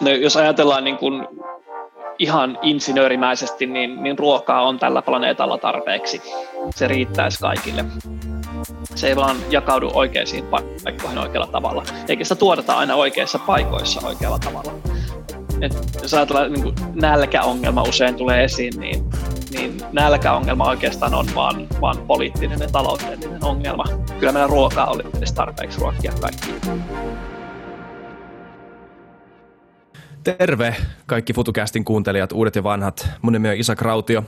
No, jos ajatellaan niin kuin ihan insinöörimäisesti, niin, niin ruokaa on tällä planeetalla tarpeeksi. Se riittäisi kaikille. Se ei vaan jakaudu oikeisiin paikkoihin oikealla tavalla, eikä sitä tuoteta aina oikeissa paikoissa oikealla tavalla. Et jos ajatellaan, niin nälkäongelma usein tulee esiin, niin, niin nälkäongelma oikeastaan on vaan, vaan poliittinen ja taloudellinen ongelma. Kyllä meillä ruokaa oli tarpeeksi ruokkia kaikki. Terve kaikki FutuCastin kuuntelijat, uudet ja vanhat. Mun nimi on Isa Krautio.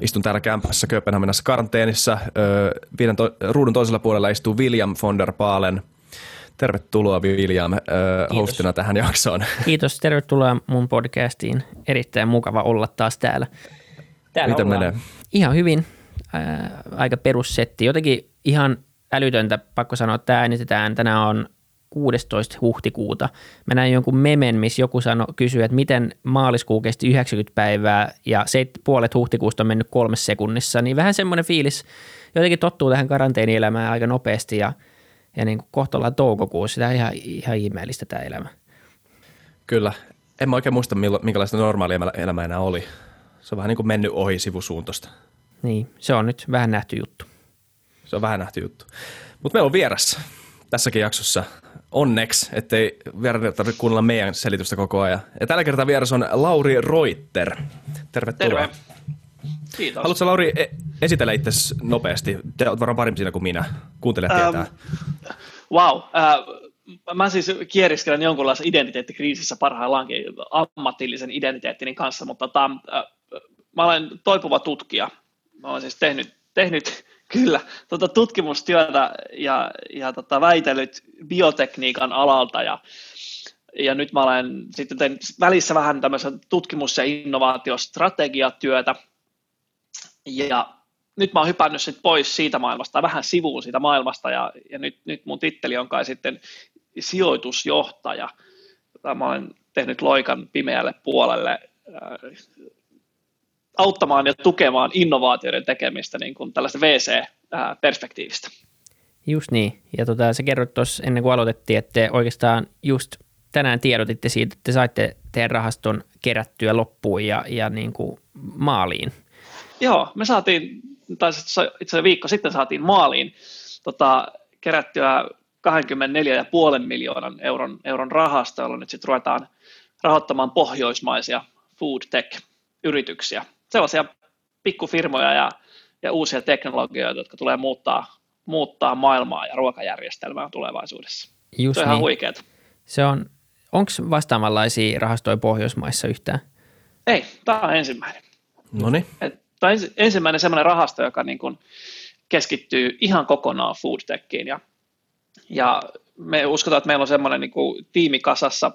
Istun täällä kämpässä Kööpenhaminassa karanteenissa. Viiden to- ruudun toisella puolella istuu William von der Paalen. Tervetuloa William hostina tähän jaksoon. Kiitos, tervetuloa mun podcastiin. Erittäin mukava olla taas täällä. täällä Miten ollaan. menee? Ihan hyvin. aika perussetti. Jotenkin ihan älytöntä, pakko sanoa, että tämä äänitetään. Tänään on 16. huhtikuuta. Mä näin jonkun memen, missä joku sano, kysyi, että miten maaliskuu kesti 90 päivää ja seit, puolet huhtikuusta on mennyt kolmessa sekunnissa, niin vähän semmoinen fiilis, jotenkin tottuu tähän karanteenielämään aika nopeasti ja, ja niin kuin kohta ollaan toukokuussa, sitä on ihan, ihan ihmeellistä tämä elämä. Kyllä, en mä oikein muista minkälaista normaalia elämä enää oli. Se on vähän niin kuin mennyt ohi sivusuuntosta. Niin, se on nyt vähän nähty juttu. Se on vähän nähty juttu. Mutta meillä on vieressä tässäkin jaksossa onneksi, ettei vieraan tarvitse kuunnella meidän selitystä koko ajan. Ja tällä kertaa vieras on Lauri Reuter. Tervetuloa. Terve. Kiitos. Haluatko Lauri e- esitellä itse nopeasti? Te olet varmaan parempi siinä kuin minä. Kuuntelijat um, tietää. Wow. Uh, mä siis kieriskelen jonkunlaisessa identiteettikriisissä parhaillaankin ammatillisen identiteettini kanssa, mutta tota, uh, mä olen toipuva tutkija. Mä olen siis tehnyt, tehnyt Kyllä, tota tutkimustyötä ja, ja tota väitellyt biotekniikan alalta ja, ja nyt mä olen sitten tein välissä vähän tämmöistä tutkimus- ja innovaatiostrategiatyötä ja nyt mä oon hypännyt sit pois siitä maailmasta, vähän sivuun siitä maailmasta ja, ja nyt, nyt mun titteli on kai sitten sijoitusjohtaja. Mä olen tehnyt loikan pimeälle puolelle auttamaan ja tukemaan innovaatioiden tekemistä niin kuin tällaista VC-perspektiivistä. Just niin. Ja tota, sä kerroit tuossa ennen kuin aloitettiin, että te oikeastaan just tänään tiedotitte siitä, että te saitte teidän rahaston kerättyä loppuun ja, ja niin kuin maaliin. Joo, me saatiin, tai itse asiassa viikko sitten saatiin maaliin tota, kerättyä 24,5 miljoonan euron, euron rahasta, jolla nyt sitten ruvetaan rahoittamaan pohjoismaisia food tech-yrityksiä sellaisia pikkufirmoja ja, ja uusia teknologioita, jotka tulee muuttaa, muuttaa maailmaa ja ruokajärjestelmää tulevaisuudessa. Just se on niin. ihan huikeeta. Se on, onko vastaavanlaisia rahastoja Pohjoismaissa yhtään? Ei, tämä on ensimmäinen. No niin. Tämä on ensimmäinen sellainen rahasto, joka niin kuin keskittyy ihan kokonaan foodtechiin ja, ja me uskotaan, että meillä on semmoinen niin kuin tiimi kasassa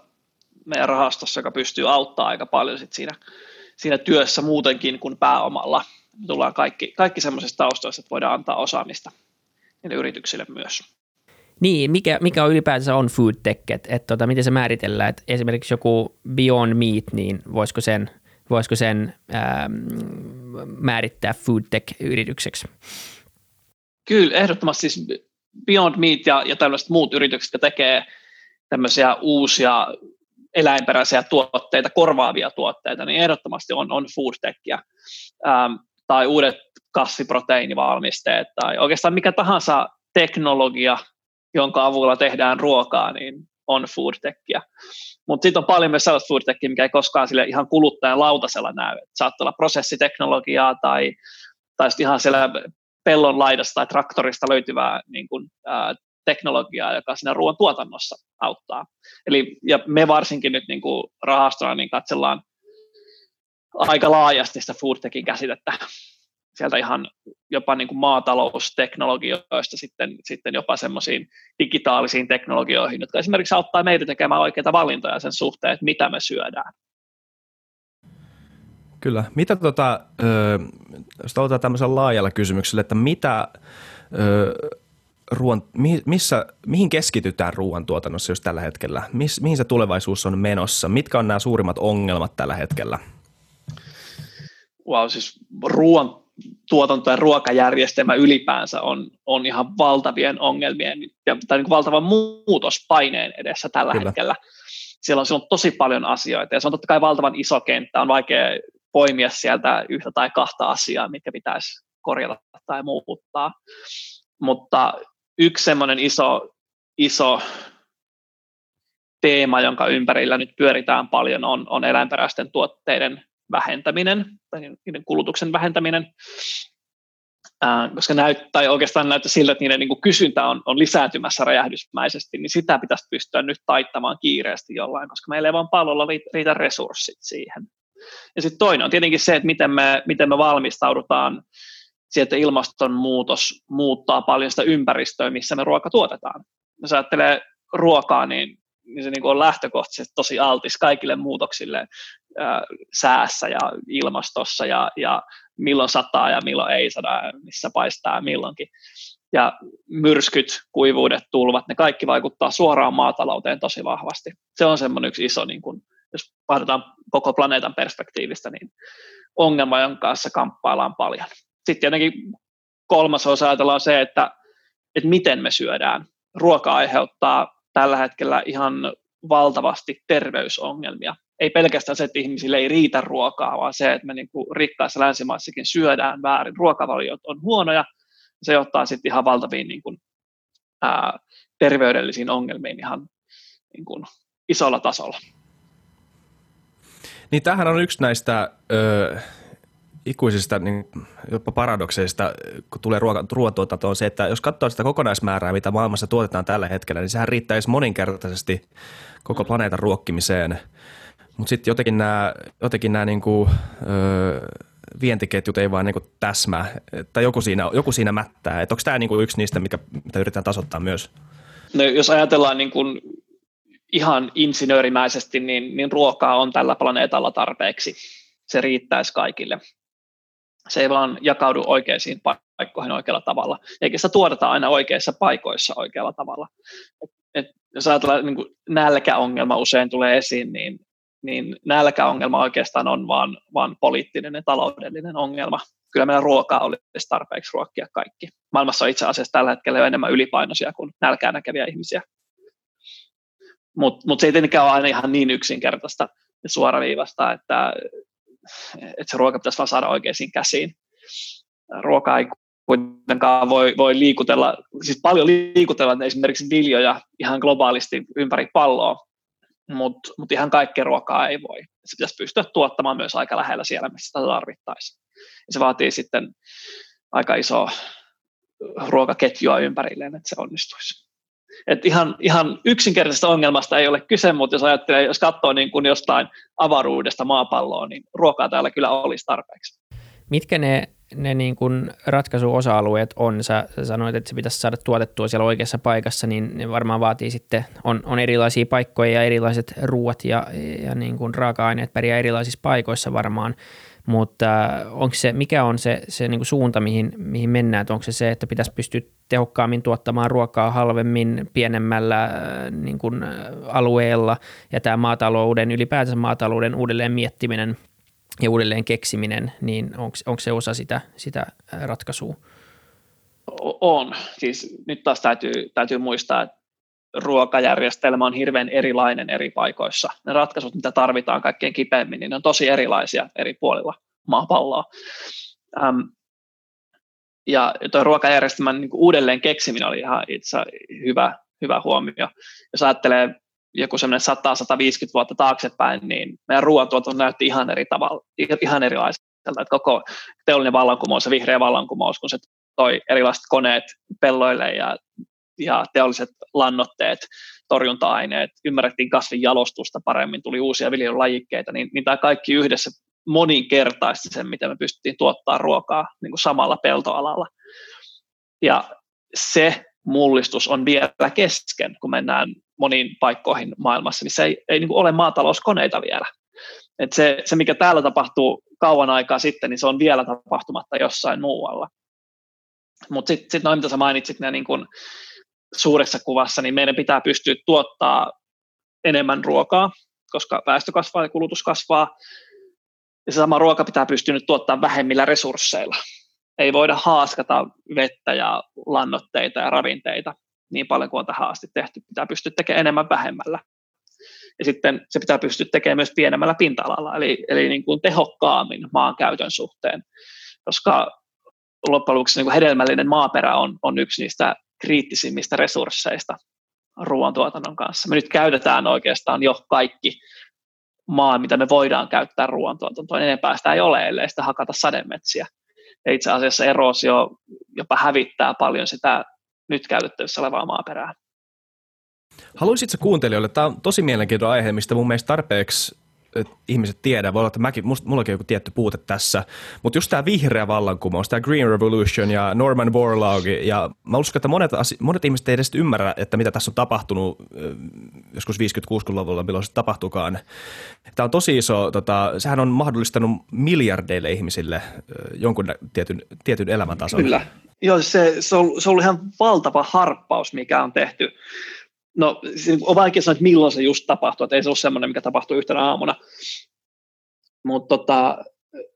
meidän rahastossa, joka pystyy auttaa aika paljon sit siinä siinä työssä muutenkin kuin pääomalla. Me tullaan kaikki, kaikki semmoisesta taustoista, että voidaan antaa osaamista niille yrityksille myös. Niin, mikä, mikä on ylipäätänsä on food tech, että et, tota, miten se määritellään, että esimerkiksi joku Beyond Meat, niin voisiko sen, voisiko sen ähm, määrittää food tech-yritykseksi? Kyllä, ehdottomasti siis Beyond Meat ja, ja tällaiset muut yritykset, jotka tekee tämmöisiä uusia eläinperäisiä tuotteita, korvaavia tuotteita, niin ehdottomasti on, on foodtechia ähm, tai uudet kassiproteiinivalmisteet tai oikeastaan mikä tahansa teknologia, jonka avulla tehdään ruokaa, niin on foodtechia. Mutta sitten on paljon myös sellaista foodtechia, mikä ei koskaan sille ihan kuluttajan lautasella näy. Et saattaa olla prosessiteknologiaa tai, tai ihan siellä pellon laidasta tai traktorista löytyvää niin kun, ää, teknologiaa, joka siinä ruoan tuotannossa auttaa. Eli, ja me varsinkin nyt niin kuin rahastona niin katsellaan aika laajasti sitä foodtechin käsitettä. Sieltä ihan jopa niin kuin maatalousteknologioista sitten, sitten jopa semmoisiin digitaalisiin teknologioihin, jotka esimerkiksi auttaa meitä tekemään oikeita valintoja sen suhteen, että mitä me syödään. Kyllä. Mitä tota, jos aloitetaan tämmöisellä laajalla kysymyksellä, että mitä ruoan, missä, mihin keskitytään ruoantuotannossa jos tällä hetkellä? Mis, mihin se tulevaisuus on menossa? Mitkä on nämä suurimmat ongelmat tällä hetkellä? Wow, siis ruoan tuotanto ja ruokajärjestelmä ylipäänsä on, on ihan valtavien ongelmien ja, tai niin kuin valtavan muutospaineen edessä tällä Kyllä. hetkellä. siellä on, siellä on tosi paljon asioita, ja se on totta kai valtavan iso kenttä, on vaikea poimia sieltä yhtä tai kahta asiaa, mitkä pitäisi korjata tai muuttaa. Mutta yksi semmoinen iso, iso teema, jonka ympärillä nyt pyöritään paljon, on, on eläinperäisten tuotteiden vähentäminen tai niiden kulutuksen vähentäminen, äh, koska näyttää, oikeastaan näyttää siltä, että niiden niin kuin kysyntä on, on lisääntymässä räjähdysmäisesti, niin sitä pitäisi pystyä nyt taittamaan kiireesti jollain, koska meillä ei vaan pallolla riitä resurssit siihen. Ja sitten toinen on tietenkin se, että miten me, miten me valmistaudutaan siihen, että ilmastonmuutos muuttaa paljon sitä ympäristöä, missä me ruoka tuotetaan. Jos ajattelee ruokaa, niin, niin se niin on lähtökohtaisesti tosi altis kaikille muutoksille ää, säässä ja ilmastossa ja, ja milloin sataa ja milloin ei sada, missä paistaa milloinkin. Ja myrskyt, kuivuudet, tulvat, ne kaikki vaikuttaa suoraan maatalouteen tosi vahvasti. Se on semmoinen yksi iso, niin kuin, jos vaihdetaan koko planeetan perspektiivistä, niin ongelma, jonka kanssa kamppaillaan paljon. Sitten tietenkin kolmas osa ajatellaan se, että, että miten me syödään. Ruoka aiheuttaa tällä hetkellä ihan valtavasti terveysongelmia. Ei pelkästään se, että ihmisille ei riitä ruokaa, vaan se, että me niin kuin rikkaissa länsimaissakin syödään väärin. Ruokavaliot on huonoja. Se johtaa sitten ihan valtaviin niin kuin, ää, terveydellisiin ongelmiin ihan niin kuin, isolla tasolla. Niin tämähän on yksi näistä ö, ikuisista niin jopa paradokseista, kun tulee ruoka, ruoantuotanto, on se, että jos katsoo sitä kokonaismäärää, mitä maailmassa tuotetaan tällä hetkellä, niin sehän riittäisi moninkertaisesti koko planeetan ruokkimiseen. Mutta sitten jotenkin nämä, jotenkin niin kuin, ö, vientiketjut ei vaan niin täsmää, tai joku siinä, joku siinä mättää. Onko tämä niin yksi niistä, mikä, mitä yritetään tasoittaa myös? No, jos ajatellaan niin kuin ihan insinöörimäisesti, niin, niin ruokaa on tällä planeetalla tarpeeksi. Se riittäisi kaikille se ei vaan jakaudu oikeisiin paikkoihin oikealla tavalla, eikä sitä tuoteta aina oikeissa paikoissa oikealla tavalla. Et, et jos ajatellaan, niin nälkäongelma usein tulee esiin, niin, niin nälkäongelma oikeastaan on vaan, vaan poliittinen ja taloudellinen ongelma. Kyllä meillä ruokaa olisi tarpeeksi ruokkia kaikki. Maailmassa on itse asiassa tällä hetkellä jo enemmän ylipainoisia kuin nälkää näkeviä ihmisiä. Mutta mut se ei tietenkään ole aina ihan niin yksinkertaista ja suoraviivasta, että että se ruoka pitäisi vaan saada oikeisiin käsiin. Ruoka ei kuitenkaan voi, voi liikutella, siis paljon liikutella esimerkiksi viljoja ihan globaalisti ympäri palloa, mutta mut ihan kaikkea ruokaa ei voi. Se pitäisi pystyä tuottamaan myös aika lähellä siellä, missä sitä tarvittaisiin. Ja se vaatii sitten aika iso ruokaketjua ympärilleen, että se onnistuisi. Et ihan, ihan yksinkertaisesta ongelmasta ei ole kyse, mutta jos ajattelee, jos katsoo niin kuin jostain avaruudesta maapalloa, niin ruokaa täällä kyllä olisi tarpeeksi. Mitkä ne, ne niin kuin ratkaisuosa-alueet on? Sä, sä sanoit, että se pitäisi saada tuotettua siellä oikeassa paikassa, niin ne varmaan vaatii sitten, on, on erilaisia paikkoja ja erilaiset ruuat ja, ja niin kuin raaka-aineet pärjää erilaisissa paikoissa varmaan. Mutta äh, onko se, mikä on se, se niin kuin suunta, mihin, mihin mennään? Onko se se, että pitäisi pystyä tehokkaammin tuottamaan ruokaa halvemmin pienemmällä äh, niin kuin, äh, alueella ja tämä maatalouden, ylipäätänsä maatalouden uudelleen miettiminen ja uudelleen keksiminen, niin onko se osa sitä, sitä ratkaisua? On. Siis nyt taas täytyy, täytyy muistaa, että ruokajärjestelmä on hirveän erilainen eri paikoissa. Ne ratkaisut, mitä tarvitaan kaikkein kipeimmin, niin ne on tosi erilaisia eri puolilla maapalloa. Ähm, ja tuo ruokajärjestelmän niin uudelleen keksiminen oli ihan itse hyvä, hyvä huomio. Jos ajattelee joku semmoinen 100-150 vuotta taaksepäin, niin meidän ruoantuotanto näytti ihan eri tavalla, ihan erilaiselta. Että koko teollinen vallankumous ja vihreä vallankumous, kun se toi erilaiset koneet pelloille ja ja teolliset lannoitteet, torjunta-aineet, ymmärrettiin kasvin jalostusta paremmin, tuli uusia viljelylajikkeita, niin, niin tämä kaikki yhdessä moninkertaisti sen, miten me pystyttiin tuottaa ruokaa niin kuin samalla peltoalalla. Ja se mullistus on vielä kesken, kun mennään moniin paikkoihin maailmassa, missä ei, ei niin ole maatalouskoneita vielä. Et se, se, mikä täällä tapahtuu kauan aikaa sitten, niin se on vielä tapahtumatta jossain muualla. Mutta sitten sit noin, mitä sä mainitsit, ne niin kun suuressa kuvassa, niin meidän pitää pystyä tuottaa enemmän ruokaa, koska väestö kasvaa ja kulutus kasvaa. Ja se sama ruoka pitää pystyä nyt tuottaa vähemmillä resursseilla. Ei voida haaskata vettä ja lannoitteita ja ravinteita niin paljon kuin on tähän asti tehty. Pitää pystyä tekemään enemmän vähemmällä. Ja sitten se pitää pystyä tekemään myös pienemmällä pinta-alalla, eli, eli niin kuin tehokkaammin maankäytön suhteen, koska loppujen lopuksi niin kuin hedelmällinen maaperä on, on yksi niistä kriittisimmistä resursseista ruoantuotannon kanssa. Me nyt käytetään oikeastaan jo kaikki maa, mitä me voidaan käyttää ruoantuotantoon. Enempää sitä ei ole, ellei sitä hakata sademetsiä. Ja itse asiassa eroosio jopa hävittää paljon sitä nyt käytettävissä olevaa maaperää. Haluaisitko kuuntelijoille, tämä on tosi mielenkiintoinen aihe, mistä mun mielestä tarpeeksi ihmiset tiedä. Voi olla, että mäkin, musta, mullakin on joku tietty puute tässä. Mutta just tämä vihreä vallankumous, tämä Green Revolution ja Norman Borlaug, ja mä uskon, että monet, monet ihmiset ei edes ymmärrä, että mitä tässä on tapahtunut joskus 50-60-luvulla, milloin se tapahtuukaan. Tämä on tosi iso, tota, sehän on mahdollistanut miljardeille ihmisille jonkun tietyn, tietyn elämäntason. Kyllä. Joo, se, se, on, se on ollut ihan valtava harppaus, mikä on tehty No, on vaikea sanoa, että milloin se just tapahtuu, että ei se ole semmoinen, mikä tapahtuu yhtenä aamuna. Mutta tota,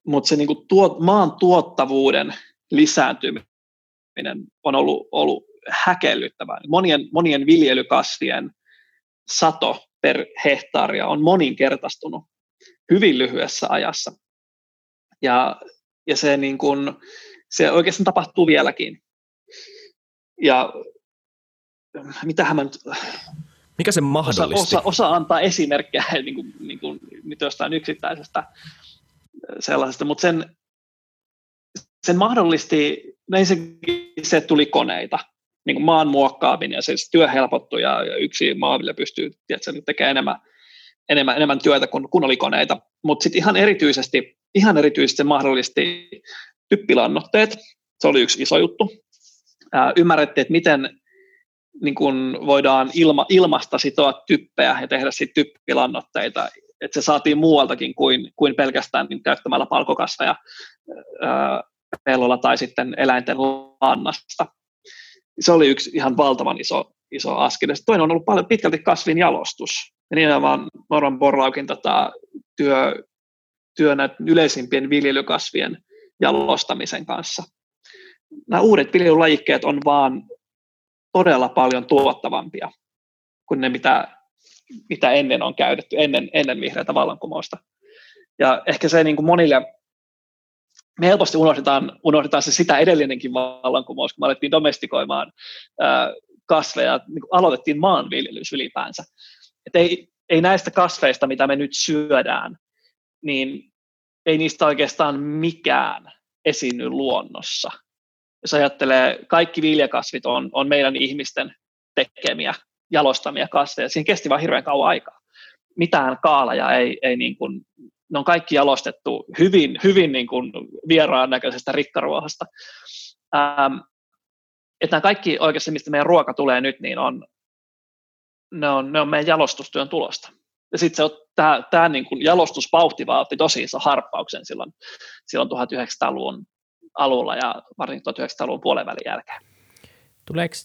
mut se niinku tuot, maan tuottavuuden lisääntyminen on ollut, ollut häkellyttävää. Monien, monien viljelykasvien sato per hehtaaria on moninkertaistunut hyvin lyhyessä ajassa. Ja, ja se, niin kun, se oikeastaan tapahtuu vieläkin. Ja mitähän mä nyt... Mikä se mahdollisti? Osa, osa, osa antaa esimerkkejä niin kuin, niin kuin, nyt jostain yksittäisestä sellaisesta, mutta sen, sen mahdollisti, näin se, se tuli koneita, niin kuin maan muokkaaminen ja se työ helpottui ja, ja yksi maaville pystyy tiedätkö, tekemään enemmän, enemmän, enemmän työtä kuin, kun oli koneita. Mutta sitten ihan erityisesti, ihan erityisesti se mahdollisti typpilannoitteet, se oli yksi iso juttu. Ää, ymmärrettiin, että miten niin kun voidaan ilma, ilmasta sitoa typpeä ja tehdä sitten typpilannoitteita, että se saatiin muualtakin kuin, kuin pelkästään niin käyttämällä palkokasveja ää, pellolla tai sitten eläinten lannasta. Se oli yksi ihan valtavan iso, iso askel. Ja toinen on ollut paljon pitkälti kasvin jalostus. Ja nimenomaan Norman Borlaukin tota, työ, työ yleisimpien viljelykasvien jalostamisen kanssa. Nämä uudet viljelylajikkeet on vaan todella paljon tuottavampia kuin ne, mitä, mitä ennen on käytetty, ennen, ennen vihreätä vallankumousta. Ja ehkä se niin kuin monille, me helposti unohdetaan, unohdetaan se sitä edellinenkin vallankumous, kun me alettiin domestikoimaan ää, kasveja, niin aloitettiin maanviljelys ylipäänsä. Et ei, ei näistä kasveista, mitä me nyt syödään, niin ei niistä oikeastaan mikään esiinny luonnossa – jos ajattelee, kaikki viljakasvit on, on meidän ihmisten tekemiä, jalostamia kasveja. Siinä kesti vain hirveän kauan aikaa. Mitään kaalaja ei, ei niin kuin, ne on kaikki jalostettu hyvin, hyvin niin kuin vieraan näköisestä rikkaruohasta. Ähm, nämä kaikki oikeasti, mistä meidän ruoka tulee nyt, niin on, ne on, ne on meidän jalostustyön tulosta. Ja sitten tämä, tämä niin kuin jalostusvauhti otti tosi iso harppauksen silloin, silloin 1900-luvun alulla ja varsinkin 1900-luvun puolen välin jälkeen. Tuleeko,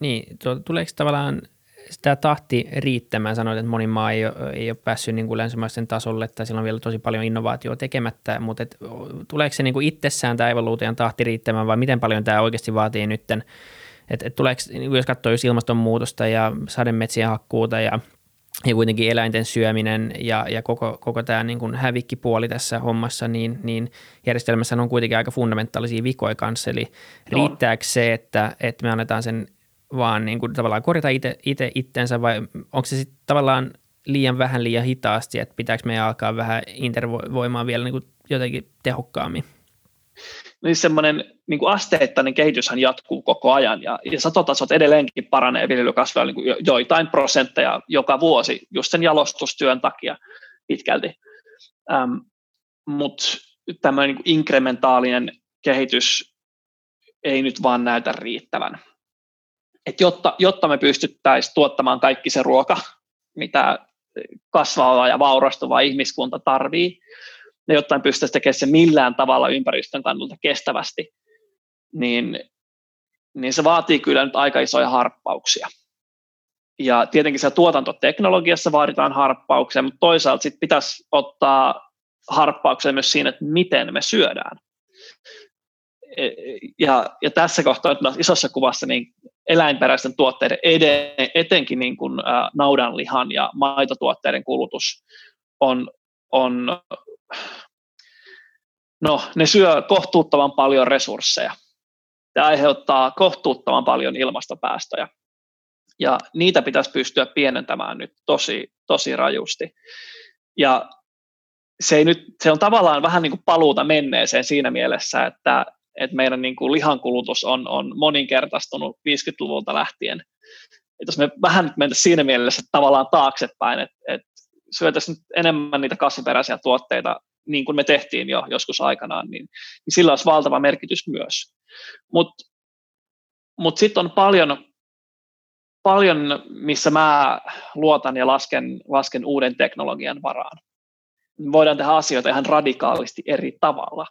niin, tuleeko tavallaan sitä tahti riittämään? Sanoit, että moni maa ei ole, ei ole päässyt niin kuin länsimaisen tasolle tai sillä on vielä tosi paljon innovaatioa tekemättä, mutta et, tuleeko se niin kuin itsessään tämä evoluution tahti riittämään vai miten paljon tämä oikeasti vaatii nytten? että et tuleeko, niin jos katsoo ilmastonmuutosta ja sademetsien hakkuuta ja ja kuitenkin eläinten syöminen ja, ja koko, koko tämä niin kuin hävikkipuoli tässä hommassa, niin, niin järjestelmässä on kuitenkin aika fundamentaalisia vikoja kanssa. Eli riittääkö se, että, että me annetaan sen vaan niin kuin tavallaan korjata itse, itse itsensä vai onko se sitten tavallaan liian vähän liian hitaasti, että pitääkö meidän alkaa vähän intervoimaan vielä niin kuin jotenkin tehokkaammin? Niin semmoinen niin kuin asteittainen kehityshän jatkuu koko ajan ja, ja satotasot edelleenkin paranee viljelykasveilla niin joitain prosentteja joka vuosi just sen jalostustyön takia pitkälti. Ähm, Mutta tämmöinen niin inkrementaalinen kehitys ei nyt vaan näytä riittävän. Et jotta, jotta me pystyttäisiin tuottamaan kaikki se ruoka, mitä kasvava ja vaurastuva ihmiskunta tarvii, ja jotta pystyisi tekemään se millään tavalla ympäristön kannalta kestävästi, niin, niin se vaatii kyllä nyt aika isoja harppauksia. Ja tietenkin se tuotantoteknologiassa vaaditaan harppauksia, mutta toisaalta sit pitäisi ottaa harppauksia myös siinä, että miten me syödään. E, ja, ja tässä kohtaa isossa kuvassa niin eläinperäisten tuotteiden, eden, etenkin niin kuin, ä, naudanlihan ja maitotuotteiden kulutus on, on, no ne syö kohtuuttoman paljon resursseja. ja aiheuttaa kohtuuttoman paljon ilmastopäästöjä. Ja niitä pitäisi pystyä pienentämään nyt tosi, tosi rajusti. Ja se, ei nyt, se on tavallaan vähän niin kuin paluuta menneeseen siinä mielessä, että, että meidän niin kuin lihankulutus on, on moninkertaistunut 50-luvulta lähtien. Et jos me vähän nyt mentäisiin siinä mielessä tavallaan taaksepäin, että, että syötäisiin enemmän niitä kasviperäisiä tuotteita, niin kuin me tehtiin jo joskus aikanaan, niin, niin sillä olisi valtava merkitys myös. Mutta mut, mut sitten on paljon, paljon, missä mä luotan ja lasken, lasken uuden teknologian varaan. Voidaan tehdä asioita ihan radikaalisti eri tavalla.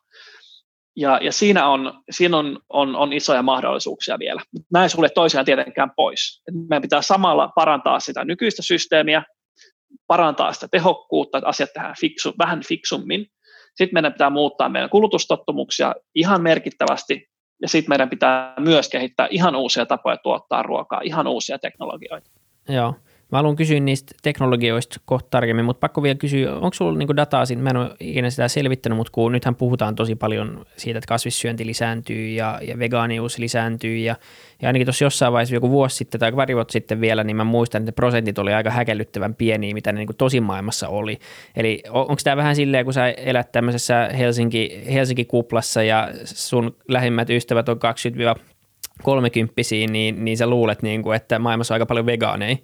Ja, ja siinä, on, siinä on, on, on isoja mahdollisuuksia vielä. Näin sulle toisiaan tietenkään pois. Meidän pitää samalla parantaa sitä nykyistä systeemiä, parantaa sitä tehokkuutta, että asiat tehdään fiksu, vähän fiksummin. Sitten meidän pitää muuttaa meidän kulutustottumuksia ihan merkittävästi, ja sitten meidän pitää myös kehittää ihan uusia tapoja tuottaa ruokaa, ihan uusia teknologioita. Joo. Mä haluan kysyä niistä teknologioista kohta tarkemmin, mutta pakko vielä kysyä, onko sulla niinku dataa siitä, mä en ole ikinä sitä selvittänyt, mutta kun nythän puhutaan tosi paljon siitä, että kasvissyönti lisääntyy ja, ja vegaanius lisääntyy ja, ja ainakin tuossa jossain vaiheessa joku vuosi sitten tai pari vuotta sitten vielä, niin mä muistan, että ne prosentit oli aika häkellyttävän pieniä, mitä ne niinku tosi maailmassa oli. Eli onko tämä vähän silleen, kun sä elät tämmöisessä Helsinki, Helsinki-kuplassa ja sun lähimmät ystävät on 20 30 niin, niin sä luulet, niin kuin, että maailmassa on aika paljon vegaaneja.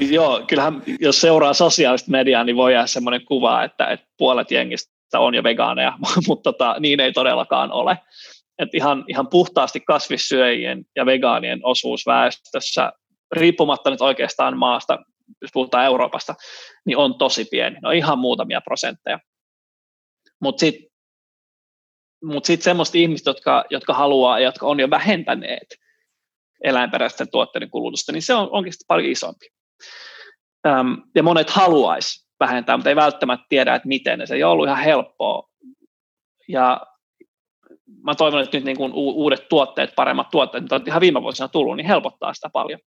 Joo, kyllähän jos seuraa sosiaalista mediaa, niin voi jäädä semmoinen kuva, että, että puolet jengistä on jo vegaaneja, mutta tota, niin ei todellakaan ole. Et ihan, ihan puhtaasti kasvissyöjien ja vegaanien osuus väestössä, riippumatta nyt oikeastaan maasta, jos puhutaan Euroopasta, niin on tosi pieni, no ihan muutamia prosentteja. Mutta sitten mut sit semmoista ihmistä, jotka, jotka haluaa ja jotka on jo vähentäneet eläinperäisten tuotteiden kulutusta, niin se on oikeasti paljon isompi ja monet haluaisi vähentää, mutta ei välttämättä tiedä, että miten, ja se ei ollut ihan helppoa. Ja mä toivon, että nyt niin kuin uudet tuotteet, paremmat tuotteet, mitä on ihan viime vuosina tullut, niin helpottaa sitä paljon.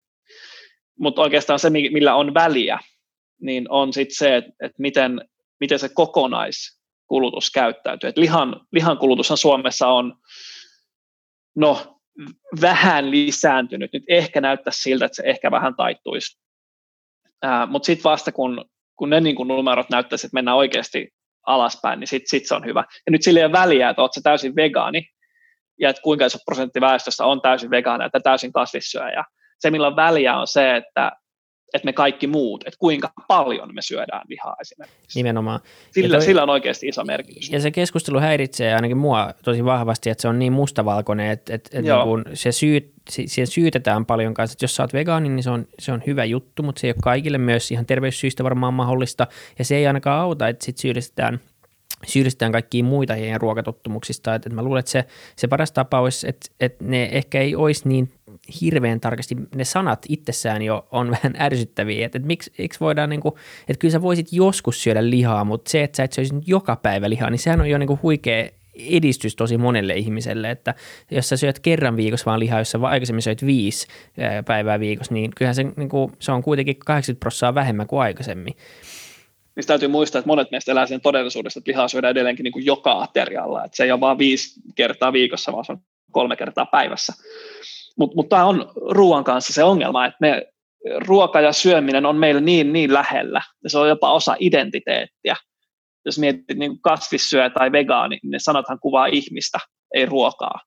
Mutta oikeastaan se, millä on väliä, niin on sitten se, että, miten, miten se kokonaiskulutus käyttäytyy. Et lihan, lihan kulutushan Suomessa on no, vähän lisääntynyt. Nyt ehkä näyttää siltä, että se ehkä vähän taittuisi mutta sitten vasta kun, kun ne niin kun numerot näyttäisi, että mennään oikeasti alaspäin, niin sitten sit se on hyvä. Ja nyt sillä ei ole väliä, että oletko täysin vegaani, ja että kuinka iso prosentti väestöstä on täysin vegaani ja täysin kasvissyöjä. Se, millä on väliä, on se, että että me kaikki muut, että kuinka paljon me syödään lihaa esimerkiksi. Nimenomaan. Sillä, toi, sillä on oikeasti iso merkitys. Ja se keskustelu häiritsee ainakin mua tosi vahvasti, että se on niin mustavalkoinen, että, että, että niin kun se syyt, siihen syytetään paljon kanssa, että jos sä oot vegaani, niin se on, se on hyvä juttu, mutta se ei ole kaikille myös ihan terveyssyistä varmaan mahdollista, ja se ei ainakaan auta, että sit syyllistetään – syyllistetään kaikkia muita heidän ruokatottumuksista. Että, että mä luulen, että se, se paras tapa olisi, että, että ne ehkä ei olisi niin hirveän tarkasti, ne sanat itsessään jo on vähän ärsyttäviä, että, että miksi, miksi voidaan, niin kuin, että kyllä sä voisit joskus syödä lihaa, mutta se, että sä et söisi joka päivä lihaa, niin sehän on jo niin kuin huikea edistys tosi monelle ihmiselle, että jos sä syöt kerran viikossa vaan lihaa, jos sä aikaisemmin söit viisi päivää viikossa, niin kyllähän se, niin kuin, se on kuitenkin 80 prosenttia vähemmän kuin aikaisemmin niin täytyy muistaa, että monet meistä elää sen todellisuudessa, että lihaa syödään edelleenkin niin kuin joka aterialla. Että se ei ole vain viisi kertaa viikossa, vaan se on kolme kertaa päivässä. Mutta mut tämä on ruoan kanssa se ongelma, että me, ruoka ja syöminen on meillä niin, niin lähellä, ja se on jopa osa identiteettiä. Jos mietit niin kasvissyöjä tai vegaani, niin ne sanathan kuvaa ihmistä, ei ruokaa.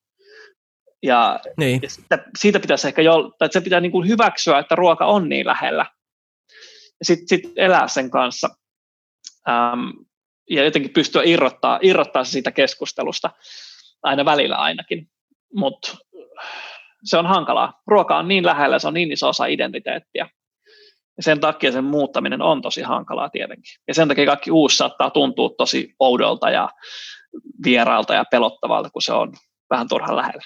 Ja, niin. ja siitä, siitä pitäisi ehkä jo, tai se pitää niin kuin hyväksyä, että ruoka on niin lähellä. Ja sitten sit elää sen kanssa ähm, ja jotenkin pystyä irrottaa, irrottaa se siitä keskustelusta aina välillä ainakin. Mutta se on hankalaa. Ruoka on niin lähellä, se on niin iso osa identiteettiä. Ja sen takia sen muuttaminen on tosi hankalaa tietenkin. Ja sen takia kaikki uusi saattaa tuntua tosi oudolta ja vieraalta ja pelottavalta, kun se on vähän turhan lähellä.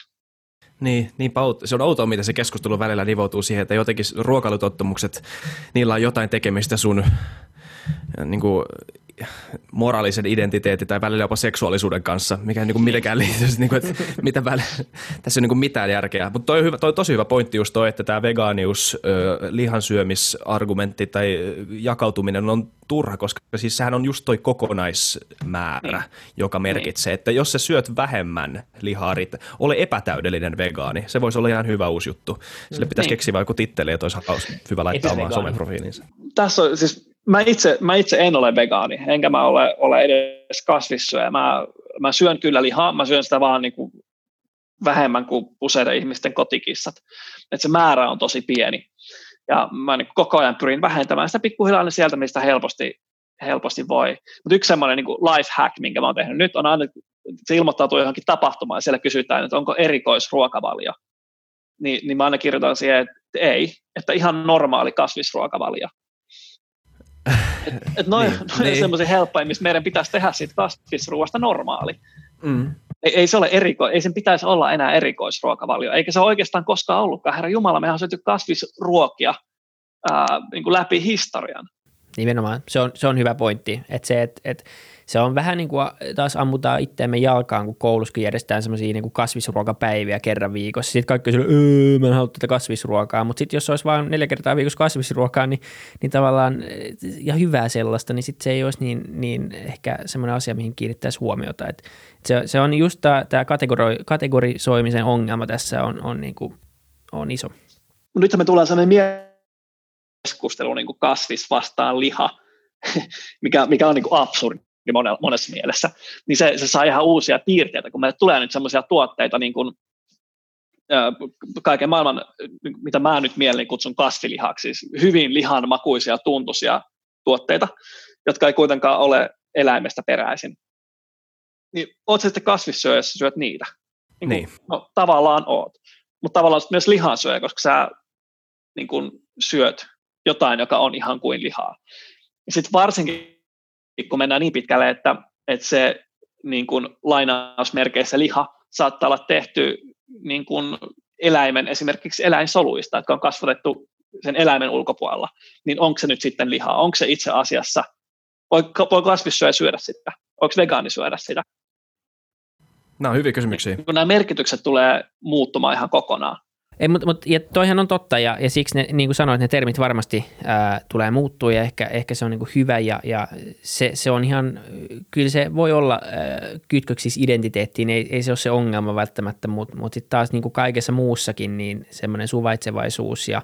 Niin, niin se on outoa, miten se keskustelu välillä nivoutuu siihen, että jotenkin ruokailutottumukset, niillä on jotain tekemistä sun niin kuin moraalisen identiteetin tai välillä jopa seksuaalisuuden kanssa, mikä ei niin kuin mitenkään liity, niin kuin, että mitä väl, tässä ei niin kuin mitään järkeä. Mutta toi, toi on tosi hyvä pointti just toi, että tämä vegaanius, lihansyömisargumentti tai jakautuminen on turha, koska siis sehän on just toi kokonaismäärä, niin. joka merkitsee, että jos sä syöt vähemmän lihaa, ole epätäydellinen vegaani. Se voisi olla ihan hyvä uusi juttu. Sille pitäisi niin. keksiä vaikka tittele, että olisi hyvä laittaa omaan someprofiiliinsa. Tässä on siis mä itse, mä itse en ole vegaani, enkä mä ole, ole edes kasvissyöjä. Mä, mä syön kyllä lihaa, mä syön sitä vaan niin kuin vähemmän kuin useiden ihmisten kotikissat. Et se määrä on tosi pieni. Ja mä niin koko ajan pyrin vähentämään sitä pikkuhiljaa sieltä, mistä helposti, helposti voi. Mutta yksi semmoinen niin life hack, minkä mä oon tehnyt nyt, on aina, se ilmoittautuu johonkin tapahtumaan ja siellä kysytään, että onko erikoisruokavalio. Niin, niin mä aina kirjoitan siihen, että ei, että ihan normaali kasvisruokavalio. Et, et noin niin, noin niin. semmoisia helppoja, missä meidän pitäisi tehdä siitä kasvisruoasta normaali. Mm. Ei, ei, se ole eriko, ei sen pitäisi olla enää erikoisruokavalio, eikä se oikeastaan koskaan ollutkaan. Herra Jumala, mehän on syöty kasvisruokia ää, niin kuin läpi historian. Nimenomaan, se on, se on hyvä pointti, että se, että, että se on vähän niin kuin taas ammutaan itteemme jalkaan, kun koulussakin järjestetään semmoisia niin kasvisruokapäiviä kerran viikossa. Sitten kaikki sanoo, öö, mä en halua tätä kasvisruokaa, mutta sitten jos olisi vain neljä kertaa viikossa kasvisruokaa, niin, niin tavallaan, ja hyvää sellaista, niin sitten se ei olisi niin, niin ehkä semmoinen asia, mihin kiinnittäisi huomiota. Et se, se on just tämä kategori, kategorisoimisen ongelma tässä on, on, niin kuin, on iso. Nyt me tullaan sellainen keskustelu niin kuin kasvis vastaan liha, mikä, mikä on niin kuin absurdi monessa mielessä, niin se, se saa ihan uusia piirteitä, kun meille tulee nyt sellaisia tuotteita, niin kuin, kaiken maailman, mitä mä nyt mielelläni kutsun kasvilihaksi, siis hyvin lihan makuisia, tuntuisia tuotteita, jotka ei kuitenkaan ole eläimestä peräisin. Niin oot sitten kasvissyöjä, jos syöt niitä? Niin, niin. No, tavallaan oot. Mutta tavallaan myös lihansyöjä, koska sä niin kun, syöt jotain, joka on ihan kuin lihaa. Sitten varsinkin kun mennään niin pitkälle, että, että se niin kuin lainausmerkeissä liha saattaa olla tehty niin kuin eläimen, esimerkiksi eläinsoluista, jotka on kasvatettu sen eläimen ulkopuolella, niin onko se nyt sitten lihaa? Onko se itse asiassa, voi, voi kasvissyöjä syödä sitä? Onko vegaani syödä sitä? Nämä on hyviä kysymyksiä. Kun nämä merkitykset tulee muuttumaan ihan kokonaan. Ei, mutta, mutta ja toihan on totta ja, ja siksi ne, niin kuin sanoit, ne termit varmasti ää, tulee muuttua ja ehkä, ehkä se on niin kuin hyvä ja, ja se, se on ihan, kyllä se voi olla ää, kytköksissä identiteettiin, ei, ei se ole se ongelma välttämättä, mutta, mutta sitten taas niin kuin kaikessa muussakin niin semmoinen suvaitsevaisuus ja,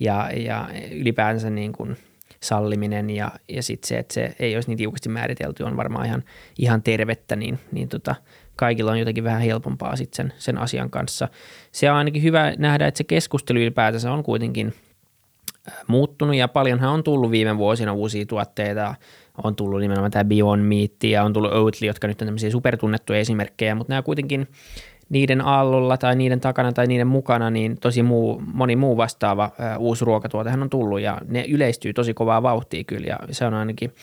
ja, ja ylipäänsä niin kuin salliminen ja, ja sitten se, että se ei olisi niin tiukasti määritelty, on varmaan ihan, ihan tervettä, niin, niin tota, kaikilla on jotenkin vähän helpompaa sitten sen, sen asian kanssa. Se on ainakin hyvä nähdä, että se keskustelu ylipäätänsä on kuitenkin äh, muuttunut ja paljonhan on tullut viime vuosina uusia tuotteita. On tullut nimenomaan tämä Beyond Meat ja on tullut Oatly, jotka nyt on tämmöisiä supertunnettuja esimerkkejä, mutta nämä kuitenkin niiden allolla tai niiden takana tai niiden mukana, niin tosi muu, moni muu vastaava ää, äh, uusi ruokatuotehan on tullut ja ne yleistyy tosi kovaa vauhtia kyllä ja se on ainakin,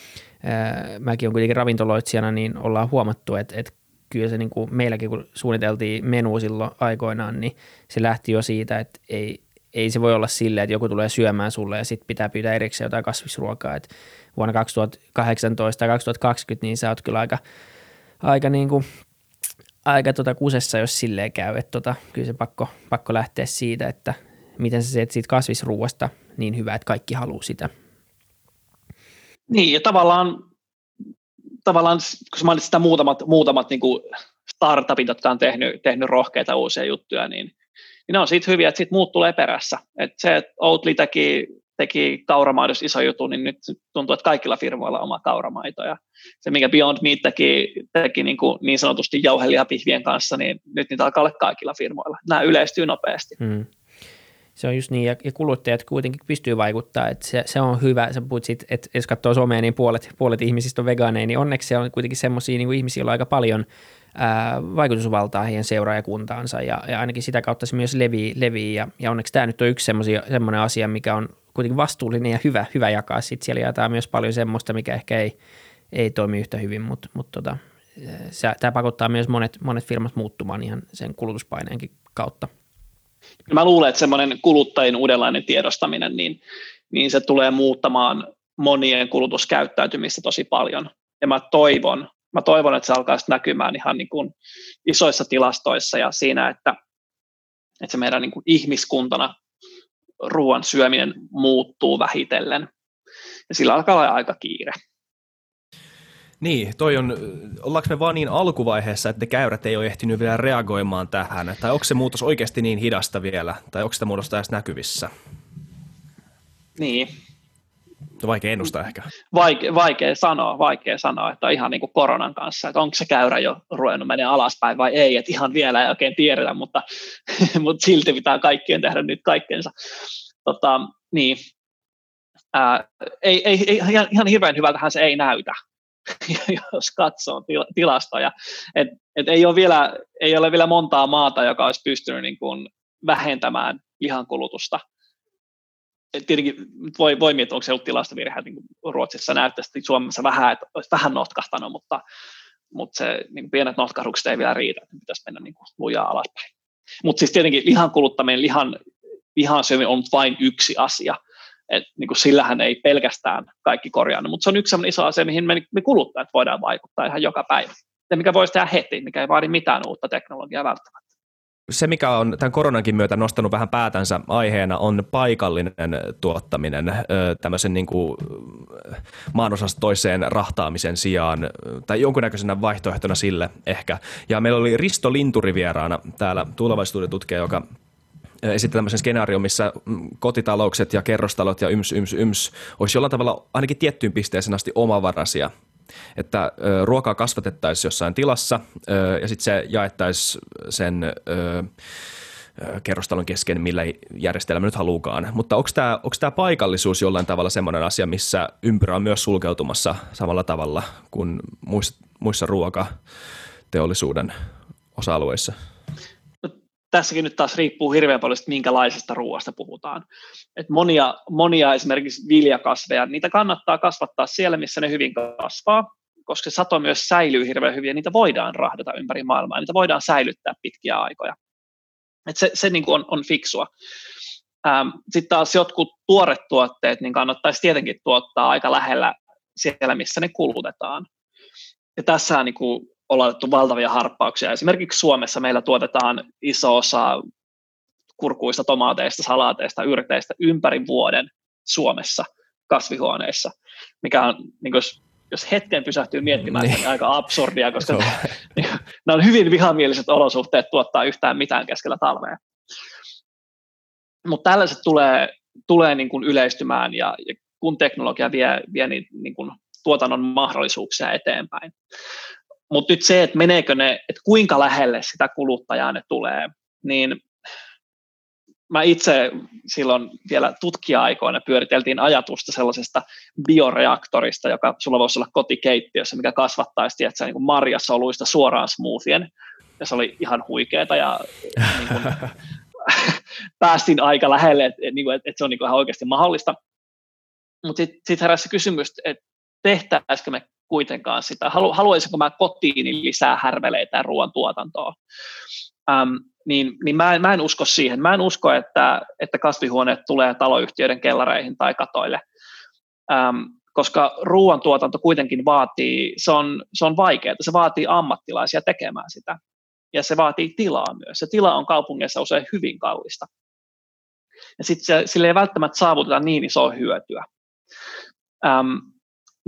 ää, äh, mäkin on kuitenkin ravintoloitsijana, niin ollaan huomattu, että, että kyllä se niin kuin meilläkin, kun suunniteltiin menu silloin aikoinaan, niin se lähti jo siitä, että ei, ei se voi olla silleen, että joku tulee syömään sulle ja sitten pitää pyytää erikseen jotain kasvisruokaa. Et vuonna 2018 tai 2020 niin sä oot kyllä aika, aika, niin kuin, aika tota kusessa, jos silleen käy. Että tota, kyllä se pakko, pakko lähteä siitä, että miten sä teet siitä kasvisruuasta niin hyvä, että kaikki haluaa sitä. Niin, ja tavallaan tavallaan, kun mainitsin sitä muutamat, muutamat niin kuin startupit, jotka on tehnyt, tehnyt rohkeita uusia juttuja, niin, niin ne on siitä hyviä, että siitä muut tulee perässä. Et se, että Oatly teki, teki kauramaidossa iso juttu, niin nyt tuntuu, että kaikilla firmoilla on oma kauramaito. Ja se, mikä Beyond Meat teki, teki niin, kuin niin sanotusti jauhelihapihvien kanssa, niin nyt niitä alkaa olla kaikilla firmoilla. Nämä yleistyy nopeasti. Hmm. Se on just niin, ja, ja kuluttajat kuitenkin pystyy vaikuttaa, että se, se on hyvä. Sä puhut siitä, että jos katsoo somea, niin puolet, puolet ihmisistä on vegaaneja, niin onneksi se on kuitenkin semmoisia niin ihmisiä, joilla on aika paljon ää, vaikutusvaltaa heidän seuraajakuntaansa, ja, ja ainakin sitä kautta se myös levii, levii ja, ja onneksi tämä nyt on yksi semmoinen asia, mikä on kuitenkin vastuullinen ja hyvä, hyvä jakaa. Sitten siellä jaetaan myös paljon semmoista, mikä ehkä ei, ei toimi yhtä hyvin, mutta, mutta tota, tämä pakottaa myös monet, monet firmat muuttumaan ihan sen kulutuspaineenkin kautta. Mä luulen, että semmoinen kuluttajien uudenlainen tiedostaminen, niin, niin se tulee muuttamaan monien kulutuskäyttäytymistä tosi paljon. ja mä toivon, mä toivon, että se alkaa näkymään ihan niin kuin isoissa tilastoissa ja siinä, että, että se meidän niin kuin ihmiskuntana ruoan syöminen muuttuu vähitellen. Ja sillä alkaa olla aika kiire. Niin, toi on, ollaanko me vaan niin alkuvaiheessa, että ne käyrät ei ole ehtinyt vielä reagoimaan tähän, tai onko se muutos oikeasti niin hidasta vielä, tai onko sitä muutosta edes näkyvissä? Niin. No vaikea ennustaa ehkä. Vaike, vaikea sanoa, vaikea sanoa, että ihan niin kuin koronan kanssa, että onko se käyrä jo ruvennut menee alaspäin vai ei, että ihan vielä ei oikein tiedetä, mutta, mutta silti pitää kaikkien tehdä nyt kaikkensa. Tota, niin. Ää, ei, ei, ei, ihan, ihan hirveän hyvältähän se ei näytä, jos katsoo tilastoja. Et, et ei, ole vielä, ei ole vielä montaa maata, joka olisi pystynyt niin kuin vähentämään lihankulutusta. Et tietenkin voi, voi miettiä, onko se ollut tilastovirhe, niin kuin Ruotsissa näyttäisi Suomessa vähän, että olisi vähän notkahtanut, mutta, mutta se niin pienet notkahdukset ei vielä riitä, että pitäisi mennä niin kuin lujaa alaspäin. Mutta siis tietenkin lihan kuluttaminen, lihan, lihan syöminen on vain yksi asia – et niin kuin sillähän ei pelkästään kaikki korjaannu, mutta se on yksi iso asia, mihin me, me kuluttajat voidaan vaikuttaa ihan joka päivä. Ja mikä voisi tehdä heti, mikä ei vaadi mitään uutta teknologiaa välttämättä. Se, mikä on tämän koronankin myötä nostanut vähän päätänsä aiheena, on paikallinen tuottaminen tämmöisen niin kuin maanosasta toiseen rahtaamisen sijaan, tai jonkunnäköisenä vaihtoehtona sille ehkä. Ja meillä oli Risto Linturi vieraana täällä tulevaisuuden tutkija, joka esitti tämmöisen skenaarion, missä mm, kotitaloukset ja kerrostalot ja yms, yms, yms olisi jollain tavalla ainakin tiettyyn pisteeseen asti omavaraisia. Että ö, ruokaa kasvatettaisiin jossain tilassa ö, ja sitten se jaettaisiin sen ö, kerrostalon kesken, millä järjestelmä nyt haluukaan. Mutta onko tämä, paikallisuus jollain tavalla semmoinen asia, missä ympyrä on myös sulkeutumassa samalla tavalla kuin muissa, muissa ruokateollisuuden osa-alueissa? Tässäkin nyt taas riippuu hirveän paljon, minkälaisesta ruoasta puhutaan. Et monia, monia esimerkiksi viljakasveja, niitä kannattaa kasvattaa siellä, missä ne hyvin kasvaa, koska sato myös säilyy hirveän hyvin ja niitä voidaan rahdata ympäri maailmaa, niitä voidaan säilyttää pitkiä aikoja. Et se se niin on, on fiksua. Ähm, Sitten taas jotkut tuoret tuotteet, niin kannattaisi tietenkin tuottaa aika lähellä siellä, missä ne kulutetaan. Ja tässä niin kuin ollaan otettu valtavia harppauksia. Esimerkiksi Suomessa meillä tuotetaan iso osa kurkuista, tomaateista, salaateista, yrteistä ympäri vuoden Suomessa kasvihuoneissa, mikä on, niin jos, jos hetken pysähtyy miettimään, niin. niin aika absurdia, koska niin, nämä on hyvin vihamieliset olosuhteet tuottaa yhtään mitään keskellä talvea. Mutta tällaiset tulee, tulee niin kuin yleistymään ja, ja kun teknologia vie, vie niin, niin kuin tuotannon mahdollisuuksia eteenpäin. Mutta nyt se, että meneekö ne, että kuinka lähelle sitä kuluttajaa ne tulee, niin mä itse silloin vielä tutkija-aikoina pyöriteltiin ajatusta sellaisesta bioreaktorista, joka sulla voisi olla kotikeittiössä, mikä kasvattaisi tiedätkö, niin marjasoluista suoraan smoothien. Ja se oli ihan huikeeta ja niin kuin, päästiin aika lähelle, että, että, niinku, että se on niin kuin ihan oikeasti mahdollista. Mutta sitten sit heräsi kysymys, että tehtäisikö me kuitenkaan sitä, halu, haluaisinko mä kotiin lisää härveleitä ja ruoantuotantoa. Ähm, niin, niin mä, en, mä en usko siihen. Mä en usko, että, että kasvihuoneet tulee taloyhtiöiden kellareihin tai katoille, ähm, koska ruoantuotanto kuitenkin vaatii, se on, se on vaikeaa, se vaatii ammattilaisia tekemään sitä. Ja se vaatii tilaa myös. Se tila on kaupungeissa usein hyvin kallista. Ja sitten sille ei välttämättä saavuteta niin isoa hyötyä. Ähm,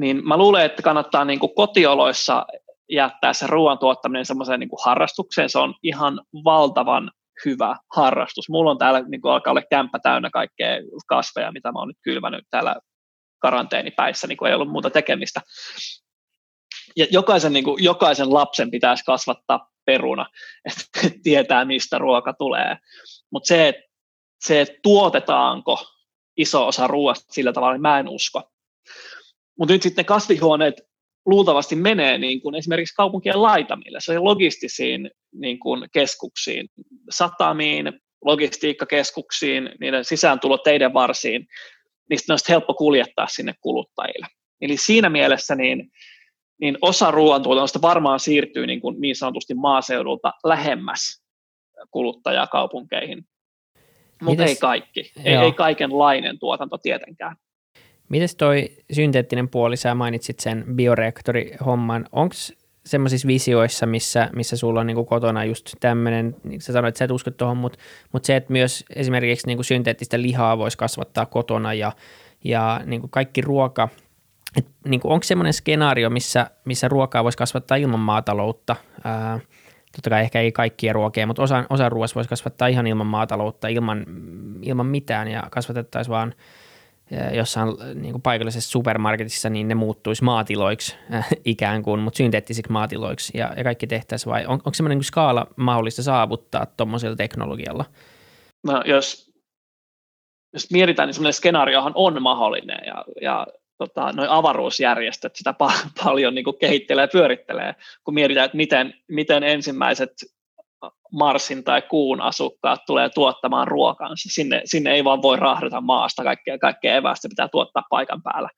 niin mä luulen, että kannattaa niin kuin kotioloissa jättää se ruoan tuottaminen semmoiseen niin harrastukseen. Se on ihan valtavan hyvä harrastus. Mulla on täällä niin kuin alkaa olla kämppä täynnä kaikkea kasveja, mitä mä oon nyt kylvänyt täällä karanteenipäissä, niin kuin ei ollut muuta tekemistä. Ja jokaisen, niin kuin, jokaisen lapsen pitäisi kasvattaa peruna, että tietää, mistä ruoka tulee. Mutta se, että se, tuotetaanko iso osa ruoasta sillä tavalla, niin mä en usko. Mutta nyt sitten kasvihuoneet luultavasti menee niin kuin esimerkiksi kaupunkien laitamille, se logistisiin niin kuin keskuksiin, satamiin, logistiikkakeskuksiin, niiden sisääntulo teidän varsiin, niistä on helppo kuljettaa sinne kuluttajille. Eli siinä mielessä niin, niin osa ruoantuotannosta varmaan siirtyy niin, kuin niin sanotusti maaseudulta lähemmäs kuluttajaa kaupunkeihin, mutta ei kaikki, ei, ei kaikenlainen tuotanto tietenkään. Miten toi synteettinen puoli, sä mainitsit sen bioreaktorihomman, onko semmoisissa visioissa, missä, missä sulla on niin kotona just tämmöinen, niin sä sanoit, että sä et usko tuohon, mutta, mutta se, että myös esimerkiksi niin synteettistä lihaa voisi kasvattaa kotona ja, ja niin kaikki ruoka, niin onko semmoinen skenaario, missä, missä ruokaa voisi kasvattaa ilman maataloutta, ää, totta kai ehkä ei kaikkia ruokia, mutta osa, osa ruoasta voisi kasvattaa ihan ilman maataloutta, ilman, ilman mitään ja kasvatettaisiin vaan – jossain niin kuin paikallisessa supermarketissa, niin ne muuttuisi maatiloiksi äh, ikään kuin, mutta synteettisiksi maatiloiksi ja, ja kaikki tehtäisiin vai on, onko semmoinen niin skaala mahdollista saavuttaa tuommoisella teknologialla? No jos, jos mietitään, niin semmoinen skenaariohan on mahdollinen ja, ja tota, noin avaruusjärjestöt sitä pa- paljon niin kuin kehittelee ja pyörittelee, kun mietitään, että miten, miten ensimmäiset Marsin tai kuun asukkaat tulee tuottamaan ruokansa. Sinne, sinne ei vaan voi rahdata maasta kaikkea, kaikkea evästä, pitää tuottaa paikan päällä.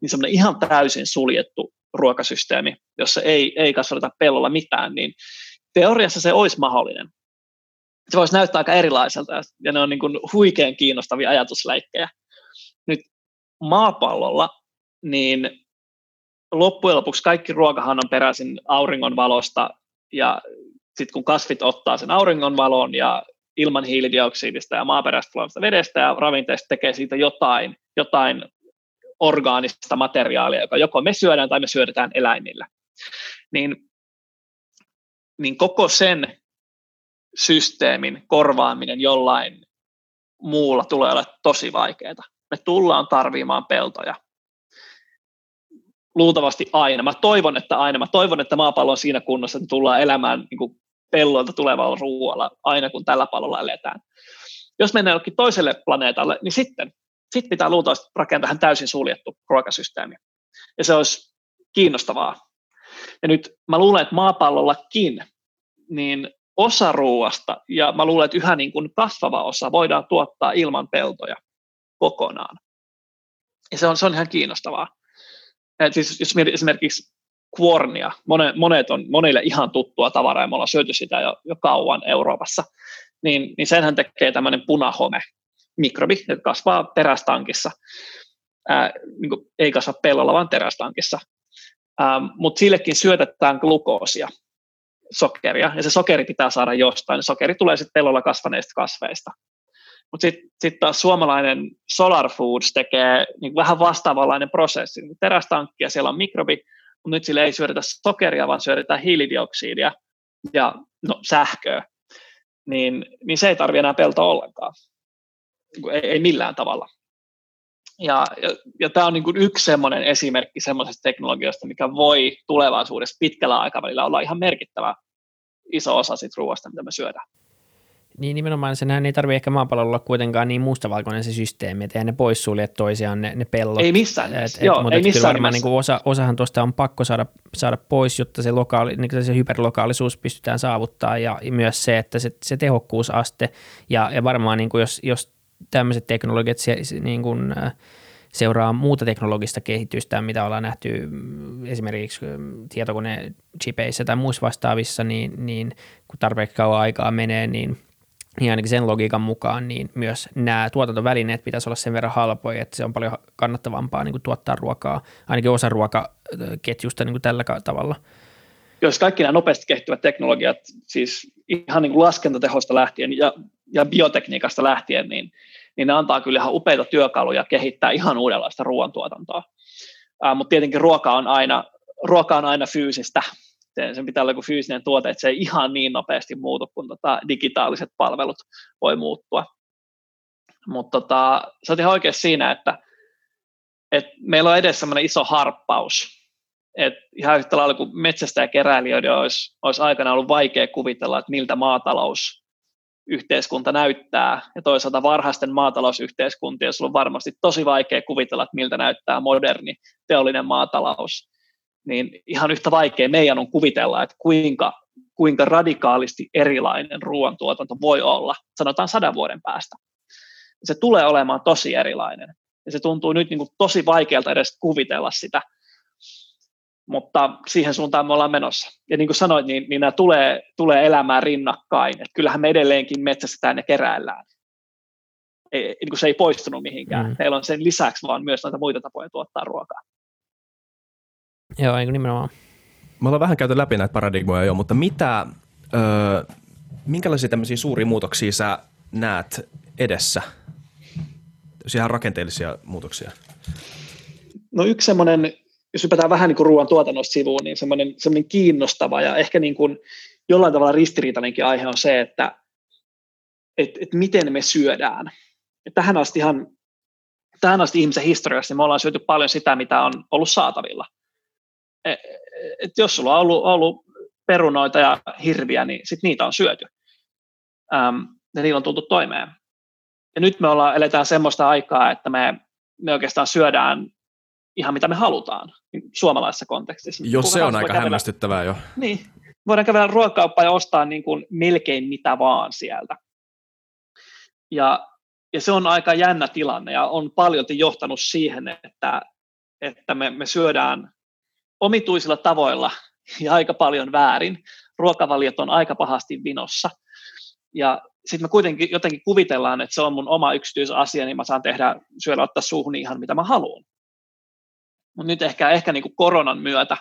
Niin semmoinen ihan täysin suljettu ruokasysteemi, jossa ei, ei kasvateta pellolla mitään, niin teoriassa se olisi mahdollinen. Se voisi näyttää aika erilaiselta, ja ne on niin kuin huikean kiinnostavia ajatusleikkejä. Nyt maapallolla, niin loppujen lopuksi kaikki ruokahan on peräisin auringon valosta ja sitten kun kasvit ottaa sen auringonvalon ja ilman hiilidioksidista ja maaperästä tulevasta vedestä ja ravinteesta tekee siitä jotain, jotain orgaanista materiaalia, joka joko me syödään tai me syödetään eläimillä, niin, niin koko sen systeemin korvaaminen jollain muulla tulee olla tosi vaikeaa. Me tullaan tarvimaan peltoja luultavasti aina. Mä toivon, että aina. Mä toivon, että maapallo on siinä kunnossa, että tullaan elämään niin kuin pellolta tulevalla ruoalla aina, kun tällä pallolla eletään. Jos mennään jollekin toiselle planeetalle, niin sitten sit pitää luultavasti rakentaa tähän täysin suljettu ruokasysteemi. Ja se olisi kiinnostavaa. Ja nyt mä luulen, että maapallollakin niin osa ruoasta, ja mä luulen, että yhä niin kuin kasvava osa voidaan tuottaa ilman peltoja kokonaan. Ja se on, se on ihan kiinnostavaa. Et siis, jos esimerkiksi kuornia, monet, monet on monille ihan tuttua tavaraa ja me ollaan syöty sitä jo, jo kauan Euroopassa, niin, niin senhän tekee tämmöinen punahome, mikrobi, joka kasvaa terästankissa, ää, niin kuin, ei kasva pellolla, vaan terästankissa, mutta sillekin syötetään glukoosia, sokeria, ja se sokeri pitää saada jostain, sokeri tulee sitten pellolla kasvaneista kasveista. Mutta sitten sit taas suomalainen Solar Foods tekee niin vähän vastaavanlainen prosessi. Terästankki ja siellä on mikrobi, nyt sille ei syödetä sokeria, vaan syödetään hiilidioksidia ja no, sähköä, niin, niin se ei tarvitse enää peltoa ollenkaan. Ei, ei millään tavalla. Ja, ja, ja tämä on niin kuin yksi semmoinen esimerkki semmoisesta teknologiasta, mikä voi tulevaisuudessa pitkällä aikavälillä olla ihan merkittävä iso osa siitä ruoasta, mitä me syödään. Niin nimenomaan senhän ei tarvitse ehkä maapallolla olla kuitenkaan niin mustavalkoinen se systeemi, että ne poissulje toisiaan ne, ne pellot. Ei missään nimessä. Et, Joo, mutta ei missään varmaan niin osa, osahan tuosta on pakko saada, saada pois, jotta se, lokaali, niin se hyperlokaalisuus pystytään saavuttaa ja myös se, että se, se tehokkuusaste ja, ja varmaan niin kuin jos, jos tämmöiset teknologiat se, niin kuin, seuraa muuta teknologista kehitystä, mitä ollaan nähty mm, esimerkiksi mm, tietokone-chipeissä tai muissa vastaavissa, niin, niin kun tarpeeksi kauan aikaa menee, niin – niin ainakin sen logiikan mukaan, niin myös nämä tuotantovälineet pitäisi olla sen verran halpoja, että se on paljon kannattavampaa niin kuin tuottaa ruokaa, ainakin osa ruokaketjusta niin kuin tällä tavalla. Jos kaikki nämä nopeasti kehittyvät teknologiat, siis ihan niin kuin laskentatehosta lähtien ja, ja biotekniikasta lähtien, niin, niin ne antaa kyllä ihan upeita työkaluja kehittää ihan uudenlaista ruoantuotantoa. Mutta tietenkin ruoka on, aina, ruoka on aina fyysistä, sen pitää olla joku fyysinen tuote, että se ei ihan niin nopeasti muutu kuin tota digitaaliset palvelut voi muuttua. Mutta tota, sä oot ihan oikein siinä, että, että meillä on edessä sellainen iso harppaus. Et ihan yhtä lailla kuin metsästä ja keräilijöiden olisi, olisi aikana ollut vaikea kuvitella, että miltä maatalous yhteiskunta näyttää, ja toisaalta varhaisten maatalousyhteiskuntien on varmasti tosi vaikea kuvitella, että miltä näyttää moderni teollinen maatalous niin ihan yhtä vaikea meidän on kuvitella, että kuinka, kuinka radikaalisti erilainen ruoantuotanto voi olla, sanotaan sadan vuoden päästä. Se tulee olemaan tosi erilainen. Ja se tuntuu nyt niin kuin tosi vaikealta edes kuvitella sitä, mutta siihen suuntaan me ollaan menossa. Ja niin kuin sanoit, niin, niin nämä tulee, tulee elämään rinnakkain. Että kyllähän me edelleenkin metsästetään ja keräillään. ei, niin kuin se ei poistunut mihinkään. Mm. Heillä on sen lisäksi vaan myös näitä muita tapoja tuottaa ruokaa. Joo, niin nimenomaan. Me ollaan vähän käyty läpi näitä paradigmoja jo, mutta mitä, öö, minkälaisia tämmöisiä suuria muutoksia sä näet edessä? Ihan rakenteellisia muutoksia. No yksi semmoinen, jos hypätään vähän niin kuin ruoan tuotannosta sivuun, niin semmoinen, semmoinen kiinnostava ja ehkä niin kuin jollain tavalla ristiriitainenkin aihe on se, että et, et miten me syödään. Et tähän, ihan, tähän asti ihmisen historiassa niin me ollaan syöty paljon sitä, mitä on ollut saatavilla. Et, et jos sulla on ollut, ollut perunoita ja hirviä, niin sit niitä on syöty. Ähm, ja niillä on tultu toimeen. Ja nyt me ollaan, eletään semmoista aikaa, että me, me oikeastaan syödään ihan mitä me halutaan niin suomalaisessa kontekstissa. Jos se on aika kävellä, hämmästyttävää jo. Niin, voidaan kävellä ruokakauppaan ja ostaa niin kuin melkein mitä vaan sieltä. Ja, ja se on aika jännä tilanne ja on paljon johtanut siihen, että, että me, me syödään omituisilla tavoilla ja aika paljon väärin. Ruokavaliot on aika pahasti vinossa. Ja sitten me kuitenkin jotenkin kuvitellaan, että se on mun oma yksityisasia, niin mä saan tehdä, syödä ottaa suuhun ihan mitä mä haluan. Mutta nyt ehkä, ehkä niin kuin koronan myötä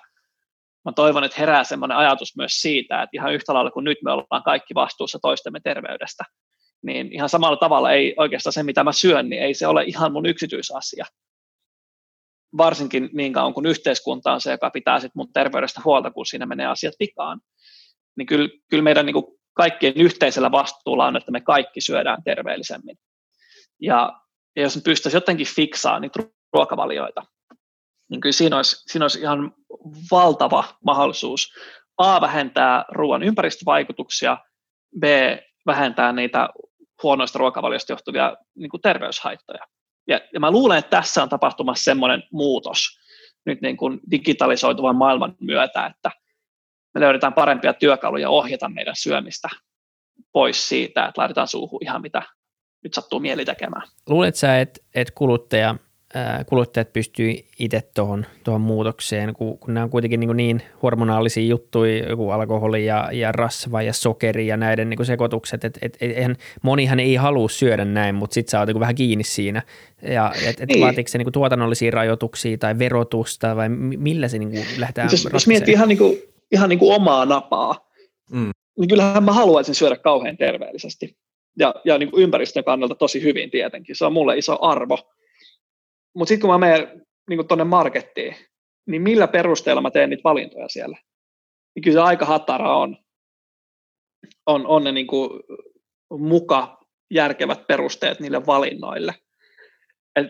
mä toivon, että herää sellainen ajatus myös siitä, että ihan yhtä lailla kuin nyt me ollaan kaikki vastuussa toistemme terveydestä, niin ihan samalla tavalla ei oikeastaan se, mitä mä syön, niin ei se ole ihan mun yksityisasia. Varsinkin niin kauan kuin yhteiskunta on se, joka pitää sit mun terveydestä huolta, kun siinä menee asiat vikaan. Niin kyllä, kyllä meidän niin kaikkien yhteisellä vastuulla on, että me kaikki syödään terveellisemmin. Ja, ja jos me pystyisimme jotenkin fiksaamaan niitä ruokavalioita, niin kyllä siinä olisi, siinä olisi ihan valtava mahdollisuus A, vähentää ruoan ympäristövaikutuksia, B, vähentää niitä huonoista ruokavaliosta johtuvia niin terveyshaittoja. Ja, ja mä luulen, että tässä on tapahtumassa semmoinen muutos nyt niin kuin digitalisoituvan maailman myötä, että me löydetään parempia työkaluja ohjata meidän syömistä pois siitä, että laitetaan suuhun ihan mitä nyt sattuu mieli tekemään. Luuletko sä, että, että kuluttaja kuluttajat pystyy itse tuohon, tuohon muutokseen, kun, kun nämä on kuitenkin niin, niin hormonaalisia juttuja, joku alkoholi ja, ja rasva ja sokeri ja näiden niin sekoitukset, että et, et, monihan ei halua syödä näin, mutta sitten sä oot niin vähän kiinni siinä. Ja et, et niin. vaatiiko se niin tuotannollisia rajoituksia tai verotusta vai millä se niin lähdetään Jos, jos miettii ihan, niin kuin, ihan niin kuin omaa napaa, mm. niin kyllähän mä haluaisin syödä kauhean terveellisesti ja, ja niin kuin ympäristön kannalta tosi hyvin tietenkin. Se on mulle iso arvo mutta sitten kun mä menen niin tuonne markettiin, niin millä perusteella mä teen niitä valintoja siellä? Niin kyllä se aika hatara on, on, on ne niin kuin muka järkevät perusteet niille valinnoille. Et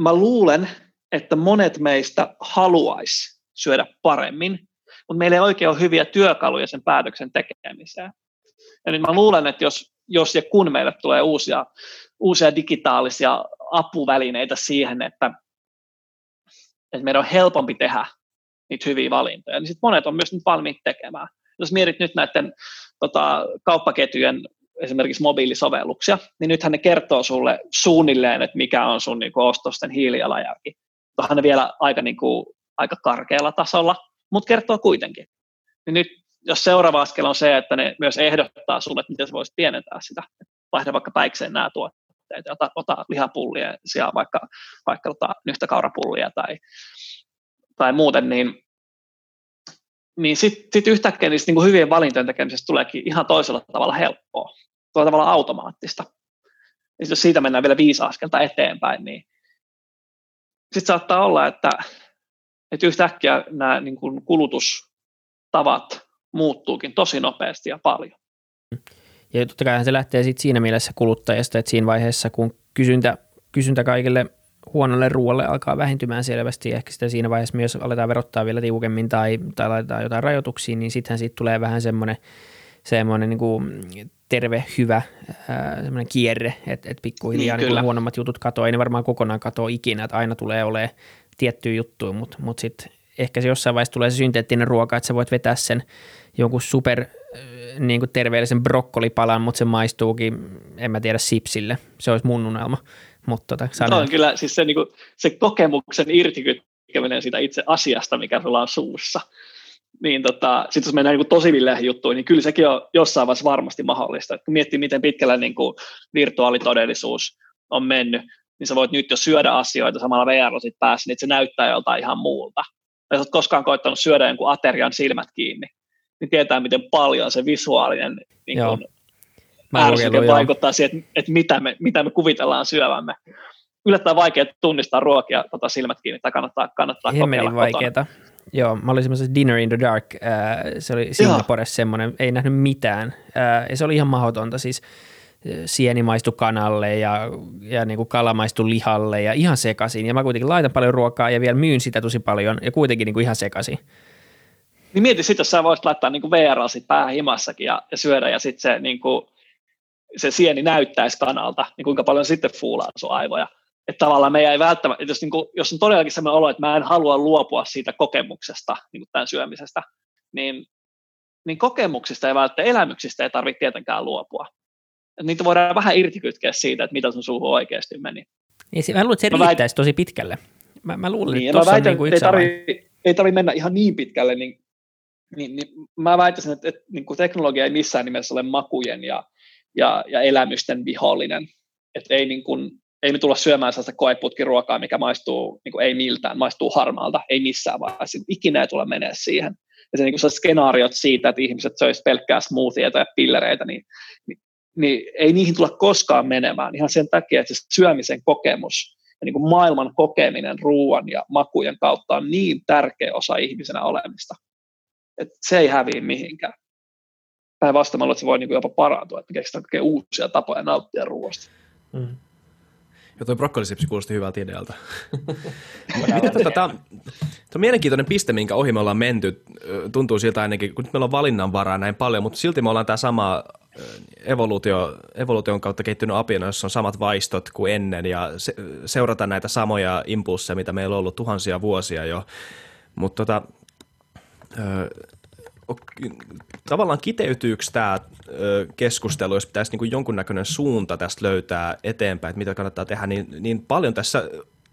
mä luulen, että monet meistä haluaisi syödä paremmin, mutta meillä ei oikein ole hyviä työkaluja sen päätöksen tekemiseen. Ja nyt mä luulen, että jos, jos ja kun meille tulee uusia, uusia digitaalisia apuvälineitä siihen, että, että meidän on helpompi tehdä niitä hyviä valintoja, niin sitten monet on myös nyt valmiit tekemään. Jos mietit nyt näiden tota, kauppaketjujen esimerkiksi mobiilisovelluksia, niin nythän ne kertoo sulle suunnilleen, että mikä on sun niin ostosten hiilijalanjälki. Tuohan ne vielä aika, niin kuin, aika karkealla tasolla, mutta kertoo kuitenkin. Niin nyt jos seuraava askel on se, että ne myös ehdottaa sulle, että miten sä voisit pienentää sitä, vaihda vaikka päikseen nämä tuotteet, tuotteita, ota, ota lihapullia sijaan vaikka, vaikka ota nyhtökaurapullia tai, tai muuten, niin, niin sitten sit yhtäkkiä niistä niin hyvien valintojen tekemisestä tuleekin ihan toisella tavalla helppoa, toisella tavalla automaattista. Ja jos siitä mennään vielä viisi askelta eteenpäin, niin sitten saattaa olla, että, että yhtäkkiä nämä niin kulutustavat muuttuukin tosi nopeasti ja paljon. Ja totta kai se lähtee sit siinä mielessä kuluttajasta, että siinä vaiheessa, kun kysyntä, kysyntä kaikille huonolle ruoalle alkaa vähentymään selvästi, ehkä sitä siinä vaiheessa myös aletaan verottaa vielä tiukemmin tai, tai laitetaan jotain rajoituksia, niin sittenhän siitä tulee vähän semmoinen, semmoinen niin kuin terve, hyvä semmoinen kierre, että, että pikkuhiljaa niin, niin huonommat jutut katoaa. Ei ne varmaan kokonaan katoa ikinä, että aina tulee olemaan tiettyjä juttuja, mutta, mutta sitten ehkä se jossain vaiheessa tulee se synteettinen ruoka, että sä voit vetää sen jonkun super niin kuin terveellisen brokkolipalan, mutta se maistuukin, en mä tiedä, sipsille. Se olisi mun unelma. Mutta tota, sanon. on kyllä siis se, niin kuin, se kokemuksen irtikytkeminen siitä itse asiasta, mikä sulla on suussa. Niin tota, sitten jos mennään niin tosi juttuihin, niin kyllä sekin on jossain vaiheessa varmasti mahdollista. Et kun miettii, miten pitkällä niin kuin virtuaalitodellisuus on mennyt, niin sä voit nyt jo syödä asioita samalla VR-lasit päässä, niin se näyttää joltain ihan muulta. Jos olet koskaan koittanut syödä jonkun aterian silmät kiinni, niin tietää, miten paljon se visuaalinen niin kun, ärsyke vaikuttaa siihen, että, että mitä, me, mitä me kuvitellaan syövämme. Yllättävän vaikea tunnistaa ruokia tota silmät kiinni, tai kannattaa, kannattaa kokeilla vaikeeta. Joo, mä olin semmoisessa Dinner in the Dark, äh, se oli Singaporessa semmoinen, ei nähnyt mitään, äh, ja se oli ihan mahdotonta, siis sieni maistu kanalle ja, ja niin kuin kala maistu lihalle ja ihan sekaisin. Ja mä kuitenkin laitan paljon ruokaa ja vielä myyn sitä tosi paljon ja kuitenkin niin kuin ihan sekaisin. Niin mieti sitten, jos sä voisit laittaa niin VR-lasit päähän himassakin ja, ja syödä ja sitten se, niin kuin, se sieni näyttäisi kanalta, niin kuinka paljon sitten fuulaa sun aivoja. Että tavallaan meidän ei välttämättä, jos, niin kuin, jos on todellakin sellainen olo, että mä en halua luopua siitä kokemuksesta, niin kuin tämän syömisestä, niin, niin kokemuksista ja välttämättä elämyksistä ei tarvitse tietenkään luopua niitä voidaan vähän irtikytkeä siitä, että mitä sun suuhun oikeasti meni. Niin, mä luulen, että se mä riittäisi väit... tosi pitkälle. Mä, mä luulen, niin, että tuossa on niin kuin ei tarvitse ei tarvi mennä ihan niin pitkälle, niin, niin, niin mä väittäisin, että, että niin kuin teknologia ei missään nimessä ole makujen ja, ja, ja elämysten vihollinen. Että ei, niin kuin, ei me tulla syömään sellaista koeputkiruokaa, mikä maistuu niin kuin ei miltään, maistuu harmaalta, ei missään vaiheessa. Ikinä ei tule menee siihen. Ja se, niin kuin skenaariot siitä, että ihmiset söisivät pelkkää smoothieita ja pillereitä, niin, niin niin ei niihin tulla koskaan menemään ihan sen takia, että se syömisen kokemus ja niin kuin maailman kokeminen ruoan ja makujen kautta on niin tärkeä osa ihmisenä olemista, että se ei häviä mihinkään. Päinvastoin että se voi niin kuin jopa parantua, että keksitään uusia tapoja nauttia ruoasta. Mm. Ja tuo brokkolisipsi kuulosti hyvältä idealta. Miten tota, tämä on mielenkiintoinen piste, minkä ohi me ollaan menty. Tuntuu siltä ainakin, kun nyt meillä on valinnanvaraa näin paljon, mutta silti me ollaan tämä sama evoluutio, evoluution kautta kehittynyt apina, jossa on samat vaistot kuin ennen ja se, seurata näitä samoja impulsseja, mitä meillä on ollut tuhansia vuosia jo. Mutta tota, tavallaan kiteytyykö tämä keskustelu, jos pitäisi niin jonkunnäköinen suunta tästä löytää eteenpäin, että mitä kannattaa tehdä, niin, niin paljon tässä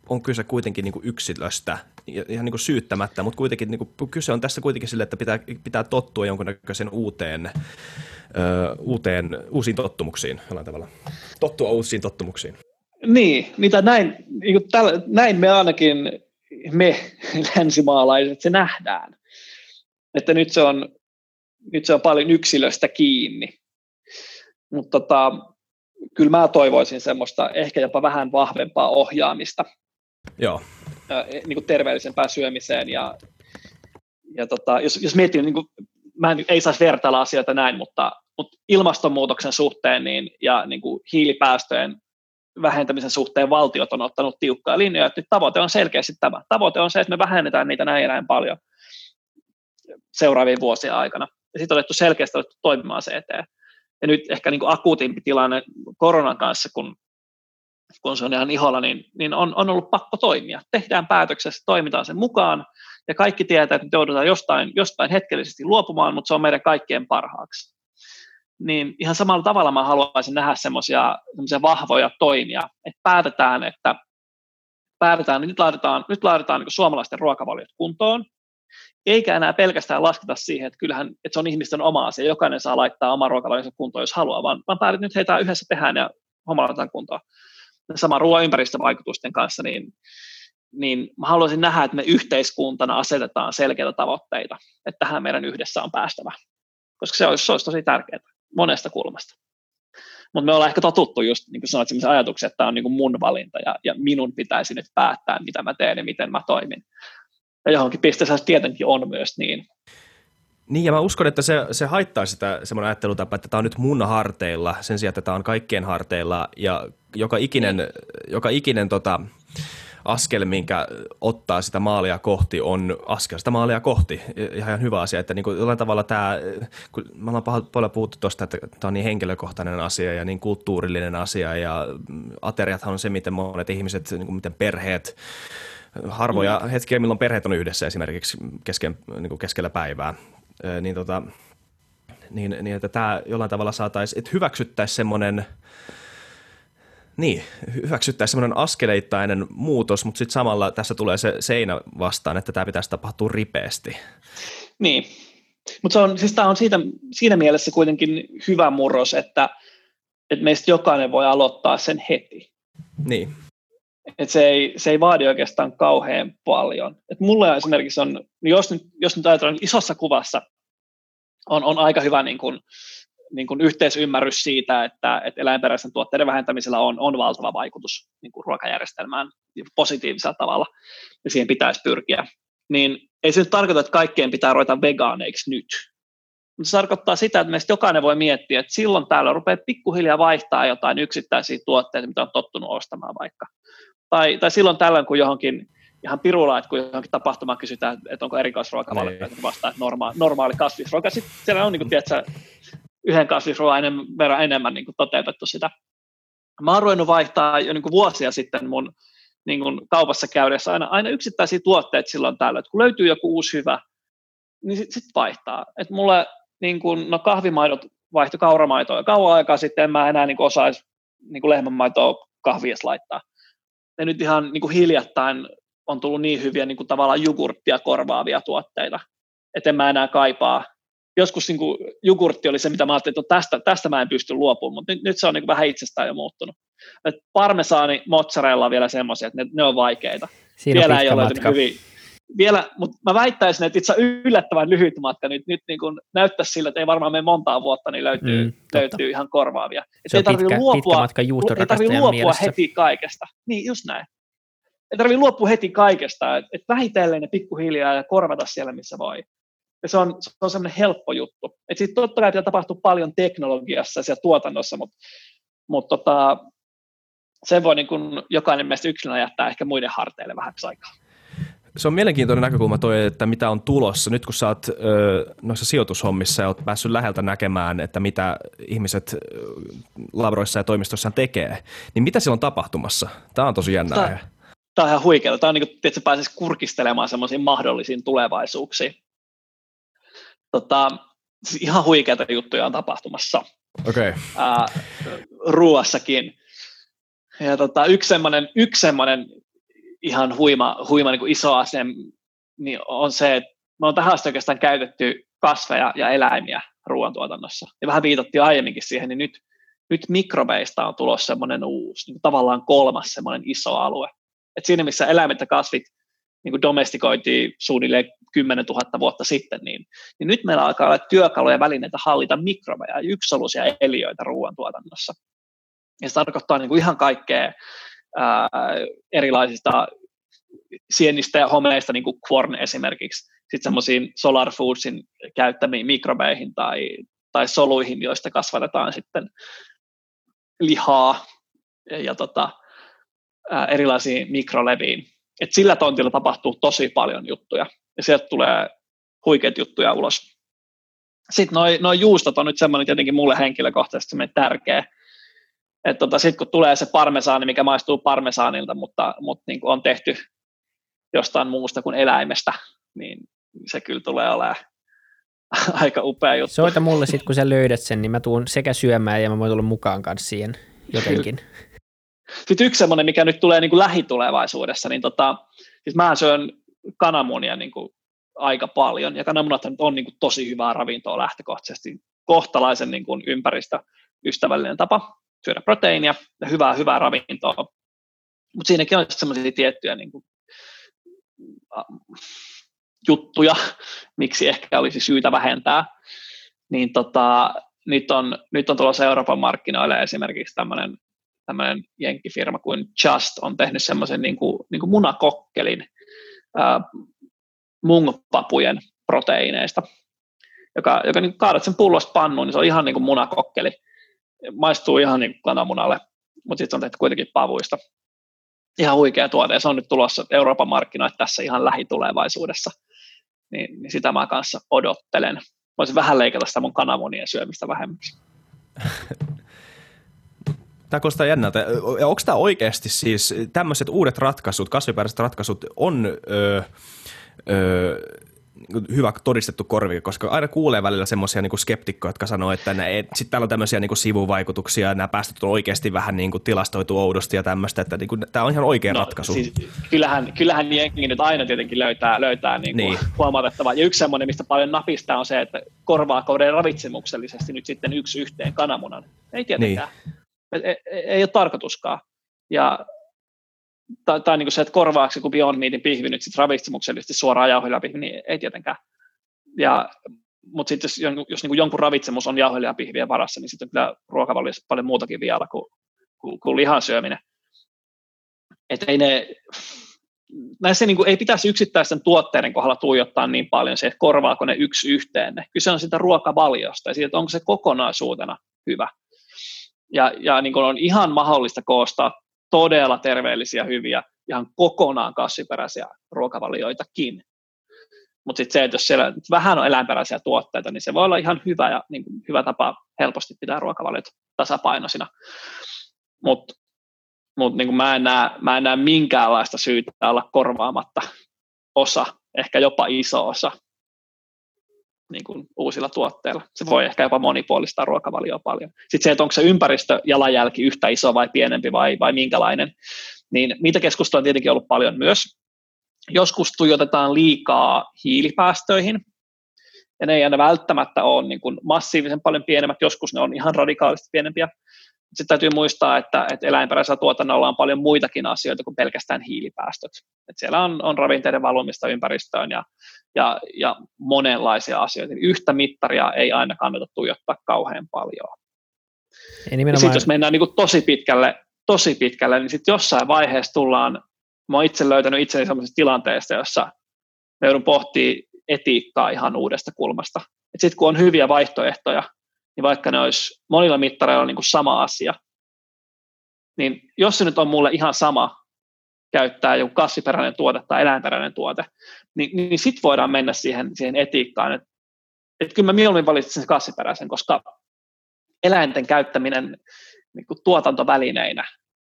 on kyse kuitenkin niin yksilöstä, ihan niin syyttämättä, mutta kuitenkin niin kyse on tässä kuitenkin sille, että pitää, pitää tottua jonkunnäköisen uuteen, ö, uuteen, uusiin tottumuksiin jollain tavalla. Tottua uusiin tottumuksiin. Niin, mitä näin, niin tällä, näin me ainakin, me länsimaalaiset, se nähdään. Että nyt se on, nyt se on paljon yksilöstä kiinni. Mutta tota, kyllä mä toivoisin semmoista ehkä jopa vähän vahvempaa ohjaamista Joo. niin kuin terveellisempään syömiseen. Ja, ja tota, jos, jos miettii, niin kuin, mä en, ei saisi vertailla asioita näin, mutta, mutta ilmastonmuutoksen suhteen niin, ja niin kuin hiilipäästöjen vähentämisen suhteen valtiot on ottanut tiukkaa linjoja, että nyt tavoite on selkeästi tämä. Tavoite on se, että me vähennetään niitä näin ja näin paljon seuraavien vuosien aikana. Ja sitten on otettu selkeästi otettu toimimaan se eteen. Ja nyt ehkä niin kuin akuutimpi tilanne koronan kanssa, kun kun se on ihan iholla, niin, niin on, on ollut pakko toimia. Tehdään päätöksessä, toimitaan sen mukaan, ja kaikki tietää, että me joudutaan jostain, jostain hetkellisesti luopumaan, mutta se on meidän kaikkien parhaaksi. Niin ihan samalla tavalla mä haluaisin nähdä semmoisia vahvoja toimia, että päätetään, että päätetään, niin nyt laitetaan, nyt laitetaan niin suomalaisten ruokavaliot kuntoon, eikä enää pelkästään lasketa siihen, että kyllähän että se on ihmisten oma asia, jokainen saa laittaa oma ruokavalionsa kuntoon, jos haluaa, vaan, vaan päätetään, nyt heitä yhdessä tehdään ja homma laitetaan kuntoon sama ruoan ympäristövaikutusten kanssa, niin, niin mä haluaisin nähdä, että me yhteiskuntana asetetaan selkeitä tavoitteita, että tähän meidän yhdessä on päästävä, koska se olisi, se olisi tosi tärkeää monesta kulmasta. Mutta me ollaan ehkä totuttu just, niin kuin sanoit, sellaisen ajatuksen, että tämä on niin kuin mun valinta ja, ja minun pitäisi nyt päättää, mitä mä teen ja miten mä toimin. Ja johonkin pisteessä tietenkin on myös niin. Niin, ja mä uskon, että se, se haittaa sitä semmoinen ajattelutapa, että tämä on nyt mun harteilla sen sijaan, että tämä on kaikkien harteilla, ja joka ikinen, niin. joka ikinen tota, askel, minkä ottaa sitä maalia kohti, on askel sitä maalia kohti. Ihan hyvä asia, että niin kuin jollain tavalla tämä, kun me ollaan paljon puhuttu tuosta, että tämä on niin henkilökohtainen asia ja niin kulttuurillinen asia, ja ateriathan on se, miten monet ihmiset, niin kuin miten perheet, harvoja mm. hetkiä, milloin perheet on yhdessä esimerkiksi kesken, niin kuin keskellä päivää niin, tota, niin, niin että tämä jollain tavalla saataisiin, että hyväksyttäisiin semmoinen, niin, hyväksyttäisiin semmoinen askeleittainen muutos, mutta sitten samalla tässä tulee se seinä vastaan, että tämä pitäisi tapahtua ripeästi. Niin, mutta on, siis tämä on siitä, siinä mielessä kuitenkin hyvä murros, että, että meistä jokainen voi aloittaa sen heti. Niin. Et se, ei, se ei vaadi oikeastaan kauhean paljon. Et mulla esimerkiksi on, jos nyt, jos nyt ajatellaan isossa kuvassa, on, on aika hyvä niin kuin, niin kuin yhteisymmärrys siitä, että, että eläinperäisten tuotteiden vähentämisellä on, on valtava vaikutus niin ruokajärjestelmään positiivisella tavalla, ja siihen pitäisi pyrkiä. Niin ei se nyt tarkoita, että kaikkien pitää ruveta vegaaneiksi nyt. Mutta se tarkoittaa sitä, että meistä jokainen voi miettiä, että silloin täällä rupeaa pikkuhiljaa vaihtaa jotain yksittäisiä tuotteita, mitä on tottunut ostamaan vaikka. Tai, tai silloin tällöin, kun johonkin ihan pirulla, että kun johonkin tapahtumaan kysytään, että onko erikoisruokavalio, niin. että vastaa, että normaali, normaali kasvisruoka. Sitten siellä on niin kuin, tiedätkö, yhden kasvisruoan enemmän, verran enemmän niin kuin toteutettu sitä. Mä oon ruvennut vaihtaa jo niin kuin vuosia sitten mun niin kuin kaupassa käydessä aina, aina yksittäisiä tuotteita silloin täällä, että kun löytyy joku uusi hyvä, niin sitten sit vaihtaa. Et mulle niin kuin, no kahvimaidot vaihto kauramaitoa ja kauan aikaa sitten en mä enää niin osaisi niin lehmänmaitoa kahvias laittaa. Ja nyt ihan niin kuin hiljattain on tullut niin hyviä niin kuin tavallaan jogurttia korvaavia tuotteita, että en mä enää kaipaa. Joskus niin kuin jogurtti oli se, mitä mä ajattelin, että tästä, tästä mä en pysty luopumaan, mutta nyt, nyt se on niin kuin vähän itsestään jo muuttunut. Et parmesaani, mozzarella on vielä semmoisia, että ne, ne on vaikeita. Siinä vielä ei ole hyvin, vielä, mutta mä väittäisin, että itse yllättävän lyhyt matka nyt, nyt niin kuin näyttää sillä, että ei varmaan mene montaa vuotta, niin löytyy, mm, löytyy ihan korvaavia. Se ei tarvitse luopua, matka ei tarvitse luopua mielessä. heti kaikesta. Niin, just näin. Ei tarvitse luopua heti kaikesta, että et vähitellen ja pikkuhiljaa ja korvata siellä, missä voi. Ja se on, se on semmoinen helppo juttu. Että sitten totta kai pitää tapahtua paljon teknologiassa ja tuotannossa, mutta, mutta tota, sen voi niin kuin jokainen meistä yksilönä jättää ehkä muiden harteille vähäksi aikaa se on mielenkiintoinen näkökulma toi, että mitä on tulossa. Nyt kun sä oot ö, noissa sijoitushommissa ja oot päässyt läheltä näkemään, että mitä ihmiset labroissa ja toimistossaan tekee, niin mitä siellä on tapahtumassa? Tämä on tosi jännää. Tämä, tämä on ihan huikeaa. Tämä on niin kuin, että pääsisi kurkistelemaan semmoisiin mahdollisiin tulevaisuuksiin. Tota, siis ihan huikeita juttuja on tapahtumassa. Okay. Ää, ruuassakin. Ja tota, yksi semmoinen, yksi semmoinen ihan huima, huima niin kuin iso asia niin on se, että me on tähän asti oikeastaan käytetty kasveja ja eläimiä ruoantuotannossa. Ja vähän viitattiin aiemminkin siihen, niin nyt, nyt mikrobeista on tulossa semmoinen uusi, niin tavallaan kolmas semmoinen iso alue. Et siinä, missä eläimet ja kasvit niin domestikoitiin suunnilleen 10 000 vuotta sitten, niin, niin nyt meillä alkaa olla työkaluja ja välineitä hallita mikrobeja ja yksisoluisia eliöitä ruoantuotannossa. Ja se tarkoittaa niin kuin ihan kaikkea ää, erilaisista sienistä ja homeista, niin kuin Quorn esimerkiksi, sitten semmoisiin Solar Foodsin käyttämiin mikrobeihin tai, tai soluihin, joista kasvatetaan sitten lihaa ja, tota, ää, erilaisiin mikroleviin. Et sillä tontilla tapahtuu tosi paljon juttuja, ja sieltä tulee huikeita juttuja ulos. Sitten noin noi juustot on nyt semmoinen tietenkin mulle henkilökohtaisesti tärkeä, että tota, sitten kun tulee se parmesaani, mikä maistuu parmesaanilta, mutta, mutta niin on tehty jostain muusta kuin eläimestä, niin se kyllä tulee olemaan aika upea juttu. Soita mulle sitten, kun sä löydät sen, niin mä tuun sekä syömään ja mä voin tulla mukaan kanssa siihen jotenkin. Sitten yksi semmoinen, mikä nyt tulee niin kuin lähitulevaisuudessa, niin tota, siis mä syön kananmunia niin kuin aika paljon, ja kananmunat on niin kuin tosi hyvää ravintoa lähtökohtaisesti, kohtalaisen niin kuin ympäristöystävällinen tapa syödä proteiinia ja hyvää, hyvää ravintoa. Mutta siinäkin on sellaisia tiettyjä niin kuin, juttuja, miksi ehkä olisi syytä vähentää. Niin tota, nyt, on, nyt on tulossa Euroopan markkinoille esimerkiksi tämmöinen tämmöinen jenkkifirma kuin Just on tehnyt semmoisen niin kuin, niin kuin munakokkelin ää, mungpapujen proteiineista, joka, joka niin kaadat sen pullosta pannuun, niin se on ihan niin kuin munakokkeli maistuu ihan niin kananmunalle, mutta sitten on tehty kuitenkin pavuista. Ihan huikea tuote, ja se on nyt tulossa Euroopan markkinoille tässä ihan lähitulevaisuudessa. Niin, niin sitä mä kanssa odottelen. Voisin vähän leikata sitä mun kananmunien syömistä vähemmäksi. Tämä kuulostaa jännältä. Onko tämä oikeasti siis tämmöiset uudet ratkaisut, kasviperäiset ratkaisut on öö, öö, hyvä todistettu korvi, koska aina kuulee välillä semmoisia niin skeptikkoja, jotka sanoo, että sitten täällä on tämmöisiä niin sivuvaikutuksia, ja nämä päästöt on oikeasti vähän niin kuin tilastoitu oudosti ja tämmöistä, että niin kuin, tämä on ihan oikea no, ratkaisu. Siis, kyllähän, kyllähän jengi nyt aina tietenkin löytää, löytää niin kuin niin. huomautettavaa. Ja yksi semmoinen, mistä paljon napista on se, että korvaako ravitsemuksellisesti nyt sitten yksi yhteen kananmunan. Ei tietenkään. Niin. Ei, ei, ei ole tarkoituskaan. ja tai, tai niin kuin se, että korvaako kun Beyond Meatin pihvi nyt sit ravitsemuksellisesti suoraan jauhelihapihvi, niin ei tietenkään. Ja, mutta sitten jos, jos niin kuin jonkun ravitsemus on jauhelihapihvien varassa, niin sitten kyllä ruokavaliossa paljon muutakin vielä kuin, kuin, kuin lihan syöminen. Että ei ne, näissä niin kuin, ei pitäisi yksittäisten tuotteiden kohdalla tuijottaa niin paljon se, että korvaako ne yksi yhteen. Kyse on sitä ruokavaliosta ja siitä, että onko se kokonaisuutena hyvä. Ja, ja niin kuin on ihan mahdollista koostaa todella terveellisiä, hyviä, ihan kokonaan kasviperäisiä ruokavalioitakin. Mutta sitten se, että jos siellä vähän on eläinperäisiä tuotteita, niin se voi olla ihan hyvä ja niin kuin hyvä tapa helposti pitää ruokavaliot tasapainoisina. Mutta mut niin mä, mä en näe minkäänlaista syytä olla korvaamatta osa, ehkä jopa iso osa niin kuin uusilla tuotteilla. Se voi ehkä jopa monipuolistaa ruokavalioa paljon. Sitten se, että onko se ympäristö jalanjälki yhtä iso vai pienempi vai, vai minkälainen, niin niitä keskustelua on tietenkin ollut paljon myös. Joskus tuijotetaan liikaa hiilipäästöihin, ja ne ei aina välttämättä ole niin kuin massiivisen paljon pienemmät, joskus ne on ihan radikaalisti pienempiä. Sitten täytyy muistaa, että, että eläinperäisellä tuotannolla on paljon muitakin asioita kuin pelkästään hiilipäästöt. Et siellä on, on ravinteiden valumista ympäristöön ja, ja, ja monenlaisia asioita. Yhtä mittaria ei aina kannata tuijottaa kauhean paljon. Ja, nimenomaan... sitten jos mennään niin kuin tosi pitkälle, tosi pitkälle, niin sitten jossain vaiheessa tullaan, mä oon itse löytänyt itseni sellaisesta tilanteesta, jossa mä joudun pohtimaan etiikkaa ihan uudesta kulmasta. Sitten kun on hyviä vaihtoehtoja, niin vaikka ne olisi monilla mittareilla niin kuin sama asia, niin jos se nyt on mulle ihan sama käyttää joku kasviperäinen tuote tai eläinperäinen tuote, niin, niin sitten voidaan mennä siihen, siihen etiikkaan, että et kyllä mä mieluummin valitsin sen kasviperäisen, koska eläinten käyttäminen niin kuin tuotantovälineinä,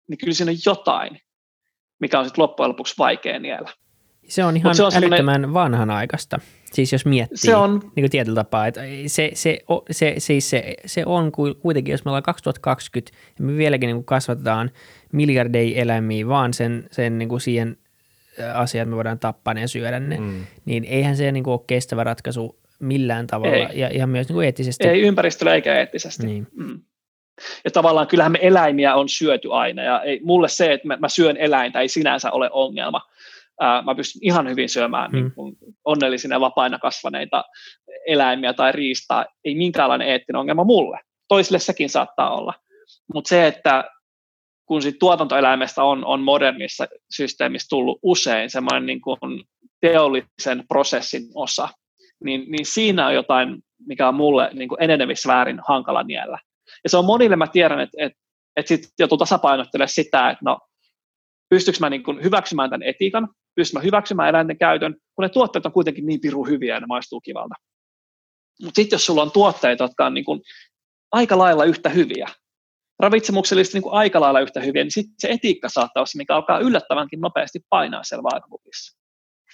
niin kyllä siinä on jotain, mikä on sitten loppujen lopuksi vaikea niellä. Se on ihan se on älyttömän vanhanaikaista. Siis jos miettii se on, niin kuin tietyllä tapaa, että se, se, se, siis se, se on kuitenkin, jos me ollaan 2020 ja me vieläkin niin kuin kasvatetaan miljardeja eläimiä vaan sen, sen niin kuin siihen asiaan, että me voidaan tappaa ne ja syödä ne, mm. niin eihän se niin kuin ole kestävä ratkaisu millään tavalla ei. ja ihan myös niin kuin eettisesti. Ei ympäristöllä eikä eettisesti. Niin. Mm. Ja tavallaan kyllähän me eläimiä on syöty aina ja ei, mulle se, että mä, mä syön eläintä ei sinänsä ole ongelma – ää, mä pystyn ihan hyvin syömään mm. niin onnellisina ja vapaina kasvaneita eläimiä tai riistaa. Ei minkäänlainen eettinen ongelma mulle. Toisille sekin saattaa olla. Mutta se, että kun sit tuotantoeläimestä on, on modernissa systeemissä tullut usein semmoinen niin kuin teollisen prosessin osa, niin, niin siinä on jotain, mikä on mulle niin kuin enenevissä väärin hankala niellä. Ja se on monille, mä tiedän, että, että, että sitten joutuu tasapainottelemaan sitä, että no, pystyykö mä niin kuin hyväksymään tämän etiikan, pystyykö mä hyväksymään eläinten käytön, kun ne tuotteet on kuitenkin niin piru hyviä ja ne maistuu kivalta. Mutta sitten jos sulla on tuotteita, jotka on niin kuin aika lailla yhtä hyviä, ravitsemuksellisesti niin aika lailla yhtä hyviä, niin sitten se etiikka saattaa olla se, mikä alkaa yllättävänkin nopeasti painaa siellä vaakakupissa.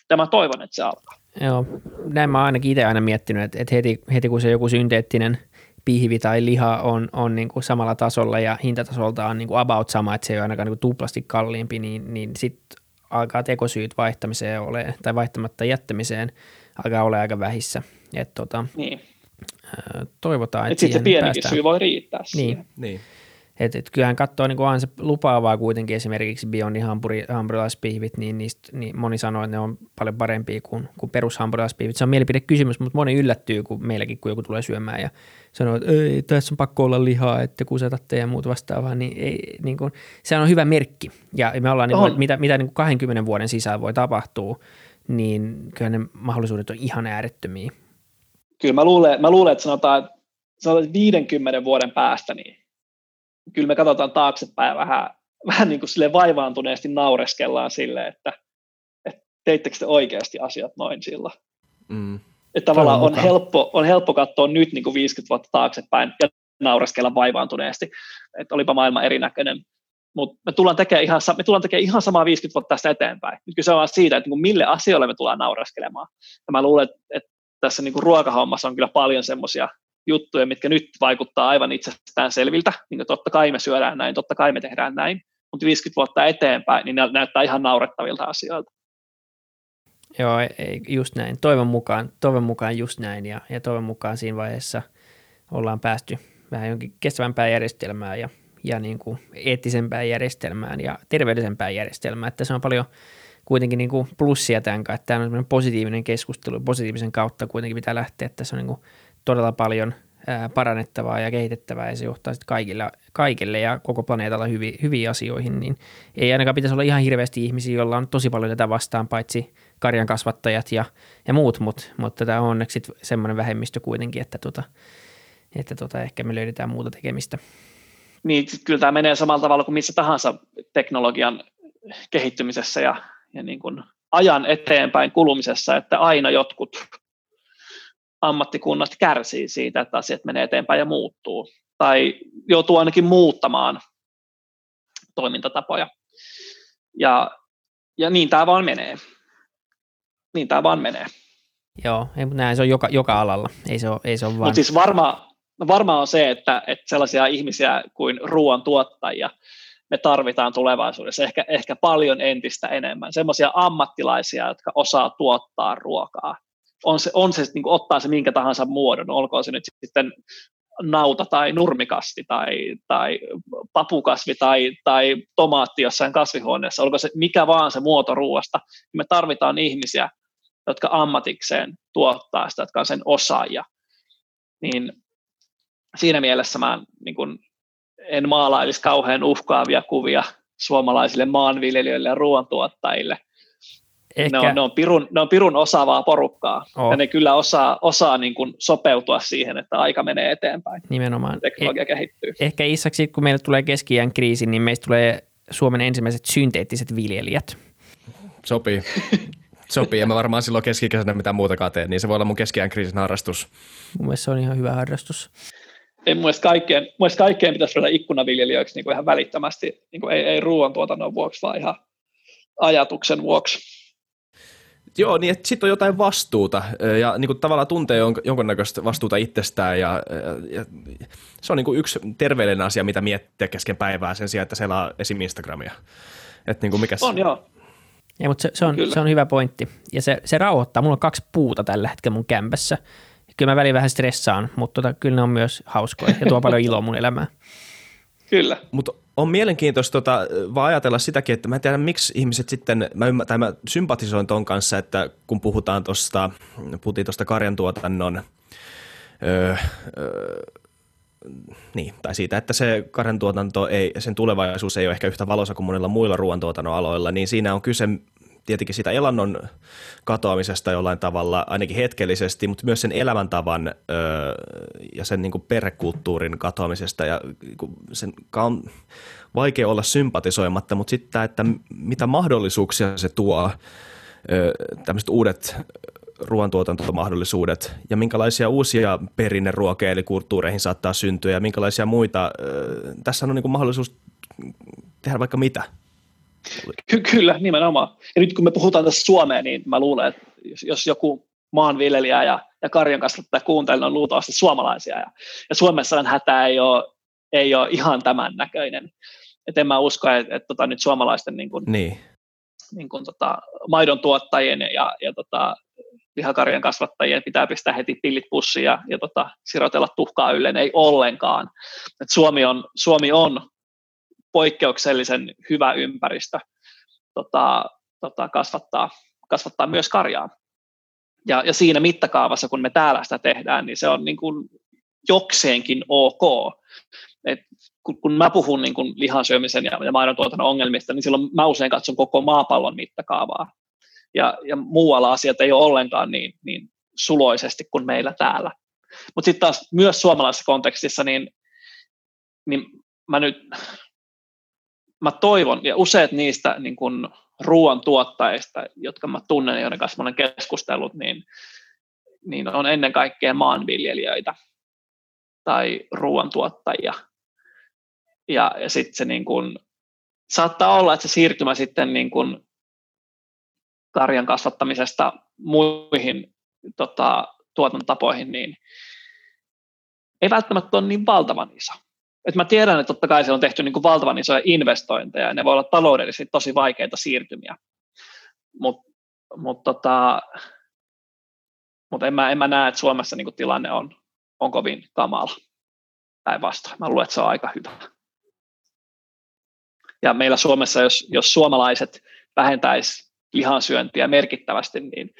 Tämä toivon, että se alkaa. Joo, näin mä ainakin itse aina miettinyt, että, että heti, heti kun se joku synteettinen – pihvi tai liha on, on niin kuin samalla tasolla ja hintatasolta on niin kuin about sama, että se ei ole ainakaan niin kuin tuplasti kalliimpi, niin, niin sitten alkaa tekosyyt vaihtamiseen ole, tai vaihtamatta jättämiseen alkaa olla aika vähissä. Et tota, niin. Toivotaan, että et sitten se pienikin päästään. syy voi riittää niin. siihen. Niin. Et, et kyllähän katsoo, niin on se lupaavaa kuitenkin esimerkiksi Beyondin hampuri, hampurilaispihvit, niin, niistä, niin moni sanoo, että ne on paljon parempia kuin, kuin perushampurilaispihvit. Se on mielipidekysymys, mutta moni yllättyy kun meilläkin, kun joku tulee syömään ja sanoo, että ei, tässä on pakko olla lihaa, että kusetatte ja muuta vastaavaa, niin, ei, niin kuin, se on hyvä merkki. Ja me ollaan, niin kuin, mitä, mitä niin kuin 20 vuoden sisään voi tapahtua, niin kyllä ne mahdollisuudet on ihan äärettömiä. Kyllä mä luulen, mä luulen että sanotaan, sanotaan 50 vuoden päästä, niin kyllä me katsotaan taaksepäin vähän, vähän niin kuin sille vaivaantuneesti naureskellaan sille, että, että teittekö te oikeasti asiat noin sillä. Mm. Että tavallaan on helppo, on helppo katsoa nyt niin kuin 50 vuotta taaksepäin ja naureskella vaivaantuneesti, että olipa maailma erinäköinen. Mutta me tullaan tekemään ihan, me tullaan tekemään ihan samaa 50 vuotta tästä eteenpäin. Nyt kyse on siitä, että niin kuin mille asioille me tullaan naureskelemaan. Ja mä luulen, että, että tässä niin kuin ruokahommassa on kyllä paljon semmoisia juttuja, mitkä nyt vaikuttaa aivan itsestään selviltä, niin totta kai me syödään näin, totta kai me tehdään näin, mutta 50 vuotta eteenpäin, niin ne näyttää ihan naurettavilta asioilta. Joo, ei, just näin. Toivon mukaan, toivon mukaan just näin ja, ja toivon mukaan siinä vaiheessa ollaan päästy vähän jonkin kestävämpään järjestelmään ja, ja niin kuin eettisempään järjestelmään ja terveellisempään järjestelmään. Että se on paljon kuitenkin niin kuin plussia tämän kanssa, tämä on positiivinen keskustelu, positiivisen kautta kuitenkin pitää lähteä, että se on niin kuin todella paljon parannettavaa ja kehitettävää ja se johtaa sitten kaikille, kaikille ja koko planeetalla hyviin, hyviin asioihin, niin ei ainakaan pitäisi olla ihan hirveästi ihmisiä, joilla on tosi paljon tätä vastaan, paitsi karjan kasvattajat ja, ja muut, mut, mutta tämä on onneksi semmoinen vähemmistö kuitenkin, että, tota, että tota, ehkä me löydetään muuta tekemistä. Niin, kyllä tämä menee samalla tavalla kuin missä tahansa teknologian kehittymisessä ja, ja niin kuin ajan eteenpäin kulumisessa, että aina jotkut ammattikunnat kärsii siitä, että asiat menee eteenpäin ja muuttuu, tai joutuu ainakin muuttamaan toimintatapoja. Ja, ja niin tämä vaan menee. Niin tämä vaan menee. Joo, ei, mutta näin se on joka, joka alalla. Ei se ole, ei se ole vaan... Mutta siis varma, varma on se, että, että sellaisia ihmisiä kuin ruoan tuottajia me tarvitaan tulevaisuudessa ehkä, ehkä paljon entistä enemmän. Sellaisia ammattilaisia, jotka osaa tuottaa ruokaa on se, on se niin kuin ottaa se minkä tahansa muodon, olkoon se nyt sitten nauta tai nurmikasti tai, tai papukasvi tai, tai tomaatti jossain kasvihuoneessa, olkoon se mikä vaan se muoto ruoasta, niin me tarvitaan ihmisiä, jotka ammatikseen tuottaa sitä, jotka on sen osaajia. Niin siinä mielessä mä niin kuin, en maalailisi kauhean uhkaavia kuvia suomalaisille maanviljelijöille ja ruoantuottajille, Ehkä... Ne, on, ne, on pirun, ne on pirun osaavaa porukkaa, oh. ja ne kyllä osaa, osaa niin kuin sopeutua siihen, että aika menee eteenpäin. Nimenomaan. Teknologia eh, kehittyy. Ehkä Issaksi, kun meille tulee keski kriisi, niin meistä tulee Suomen ensimmäiset synteettiset viljelijät. Sopii. Sopii, ja mä varmaan silloin keskikesänä mitään muutakaan teen, niin se voi olla mun keskiään kriisin harrastus. Mun mielestä se on ihan hyvä harrastus. Ei mun mielestä kaikkeen, mun mielestä kaikkeen pitäisi olla ikkunaviljelijöiksi niin kuin ihan välittömästi, niin kuin ei, ei ruoantuotannon vuoksi, vaan ihan ajatuksen vuoksi. Joo, niin että sitten on jotain vastuuta ja niin kuin tavallaan tuntee jonkunnäköistä vastuuta itsestään ja, ja, ja se on niin kuin yksi terveellinen asia, mitä miettiä kesken päivää sen sijaan, että selaa esim. Instagramia. Et niin kuin mikäs... On joo. Ja, mutta se, se, on, se on hyvä pointti ja se, se rauhoittaa. Mulla on kaksi puuta tällä hetkellä mun kämpässä. Kyllä mä väliin vähän stressaan, mutta tota, kyllä ne on myös hauskoja ja tuo paljon iloa mun elämään. Kyllä. Mutta on mielenkiintoista tota, vaan ajatella sitäkin, että mä en tiedä miksi ihmiset sitten, mä, ymmär, tai mä sympatisoin ton kanssa, että kun puhutaan tuosta, puhuttiin tuosta karjantuotannon, öö, öö, niin, tai siitä, että se karjantuotanto ei, sen tulevaisuus ei ole ehkä yhtä valoisa kuin monilla muilla ruoantuotannon aloilla, niin siinä on kyse tietenkin sitä elannon katoamisesta jollain tavalla, ainakin hetkellisesti, mutta myös sen elämäntavan öö, ja sen niin kuin perhekulttuurin katoamisesta ja niinku sen on vaikea olla sympatisoimatta, mutta sitten että mitä mahdollisuuksia se tuo, tämmöiset uudet ruoantuotantomahdollisuudet ja minkälaisia uusia perinneruokeja eli kulttuureihin saattaa syntyä ja minkälaisia muita. Tässä on niin kuin mahdollisuus tehdä vaikka mitä. Ky- kyllä, nimenomaan. Ja nyt kun me puhutaan tässä Suomeen, niin mä luulen, että jos, jos joku maanviljelijä ja, ja karjan kasvattaja kuuntelee, niin on luultavasti suomalaisia. Ja, ja Suomessa hätä ei ole, ei ole ihan tämän näköinen. Et en mä usko, että, että tota, nyt suomalaisten niin kuin, niin. Niin kuin, tota, maidon tuottajien ja, ja tota, lihakarjan kasvattajien pitää pistää heti pillit pussiin ja, ja tota, sirotella tuhkaa ylleen, ei ollenkaan. Et Suomi, on, Suomi on poikkeuksellisen hyvä ympäristö tota, tota, kasvattaa, kasvattaa myös karjaa. Ja, ja siinä mittakaavassa, kun me täällä sitä tehdään, niin se on niin kuin jokseenkin ok. Et kun, kun mä puhun niin kuin lihansyömisen ja, ja maidon tuotannon ongelmista, niin silloin mä usein katson koko maapallon mittakaavaa. Ja, ja muualla asiat ei ole ollenkaan niin, niin suloisesti kuin meillä täällä. Mutta sitten taas myös suomalaisessa kontekstissa, niin, niin mä nyt mä toivon, ja useat niistä niin kun ruoan tuottajista, jotka mä tunnen, joiden kanssa olen keskustellut, niin, niin on ennen kaikkea maanviljelijöitä tai ruoantuottajia. Ja, ja sitten se niin kun, saattaa olla, että se siirtymä sitten niin kun karjan kasvattamisesta muihin tota, tuotantotapoihin, niin ei välttämättä ole niin valtavan iso. Et mä tiedän, että totta kai se on tehty niin kuin valtavan isoja investointeja, ja ne voi olla taloudellisesti tosi vaikeita siirtymiä. Mutta mut tota, mut en, mä, en mä näe, että Suomessa niin kuin tilanne on, on kovin kamala. Päinvastoin. Mä luulen, että se on aika hyvä. Ja meillä Suomessa, jos, jos suomalaiset vähentäisi lihansyöntiä merkittävästi, niin,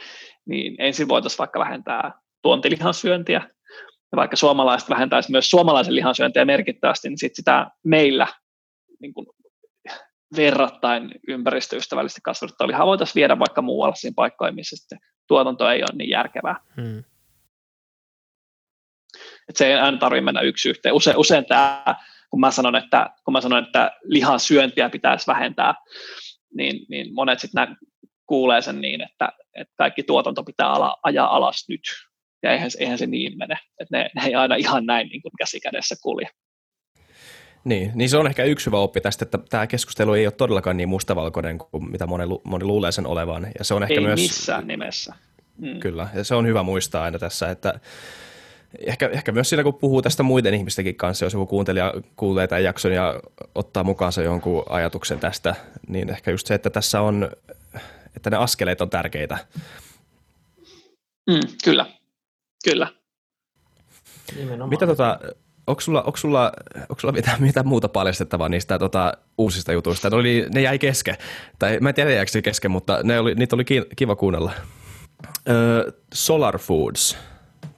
niin ensin voitaisiin vaikka vähentää tuontilihansyöntiä, ja vaikka suomalaiset vähentäisi myös suomalaisen lihansyöntiä merkittävästi, niin sit sitä meillä niin kuin verrattain ympäristöystävällisesti kasvatettua lihaa voitaisiin viedä vaikka muualle siinä paikkoihin, missä sitten tuotanto ei ole niin järkevää. Hmm. Et se ei aina tarvitse mennä yksi yhteen. Usein, usein tämä, kun mä sanon, että, kun mä sanon, että lihan syöntiä pitäisi vähentää, niin, niin monet sitten kuulee sen niin, että, että kaikki tuotanto pitää ala, ajaa alas nyt. Ja eihän, eihän se niin mene. Että ne, ne ei aina ihan näin niin kuin käsi kädessä kulje. Niin, niin se on ehkä yksi hyvä oppi tästä, että tämä keskustelu ei ole todellakaan niin mustavalkoinen kuin mitä moni, moni luulee sen olevan. Ja se on ehkä ei myös, missään nimessä. Mm. Kyllä, ja se on hyvä muistaa aina tässä, että ehkä, ehkä myös siinä, kun puhuu tästä muiden ihmistenkin kanssa, jos joku kuuntelija kuulee tämän jakson ja ottaa mukaansa jonkun ajatuksen tästä, niin ehkä just se, että tässä on, että ne askeleet on tärkeitä. Mm, kyllä, kyllä. Nimenomaan. Mitä tota, onko sulla, onko sulla, onko sulla mitään, mitään muuta paljastettavaa niistä tota, uusista jutuista? Ne, oli, ne jäi kesken. Tai mä en tiedä jääkö kesken, mutta ne oli, niitä oli kiva kuunnella. Öö, Solar Foods.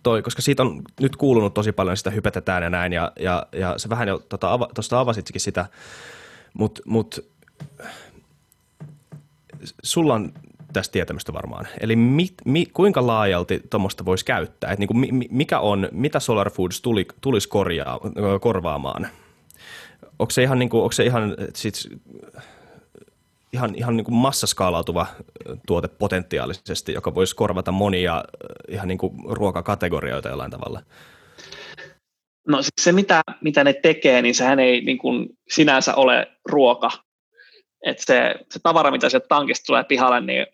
Toi, koska siitä on nyt kuulunut tosi paljon, sitä hypetetään ja näin, ja, ja, ja se vähän jo tuosta ava, avasitkin sitä, mutta mut, sulla on tästä tietämystä varmaan. Eli mit, mi, kuinka laajalti tuommoista voisi käyttää? Et niin kuin, mi, mikä on, mitä Solar Foods tuli, tulisi korjaa, korvaamaan? Onko se ihan, niin kuin, onko se ihan, sit, ihan, ihan niin kuin massaskaalautuva tuote potentiaalisesti, joka voisi korvata monia ihan niin kuin ruokakategorioita jollain tavalla? No siis se, mitä, mitä ne tekee, niin sehän ei niin kuin sinänsä ole ruoka. Et se, se tavara, mitä sieltä tankista tulee pihalle, niin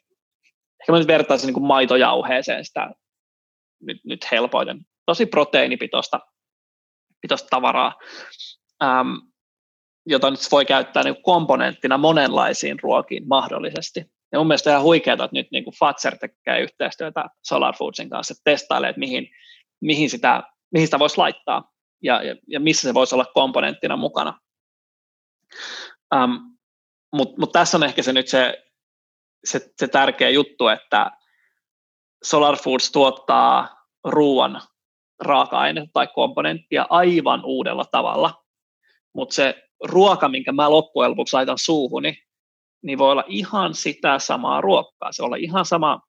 ehkä mä nyt vertaisin niin kuin maitojauheeseen sitä nyt, nyt helpoiten. Tosi proteiinipitoista pitoista tavaraa, äm, jota nyt voi käyttää niin komponenttina monenlaisiin ruokiin mahdollisesti. Ja mun mielestä ihan huikeaa, että nyt niin kuin Fatser tekee yhteistyötä Solar Foodsin kanssa, että testailee, että mihin, mihin, sitä, mihin sitä voisi laittaa ja, ja, ja missä se voisi olla komponenttina mukana. Um, Mutta mut tässä on ehkä se nyt se se, se tärkeä juttu, että Solar Foods tuottaa ruoan raaka-ainetta tai komponenttia aivan uudella tavalla, mutta se ruoka, minkä mä loppujen lopuksi laitan suuhuni, niin voi olla ihan sitä samaa ruokkaa. Se voi olla ihan sama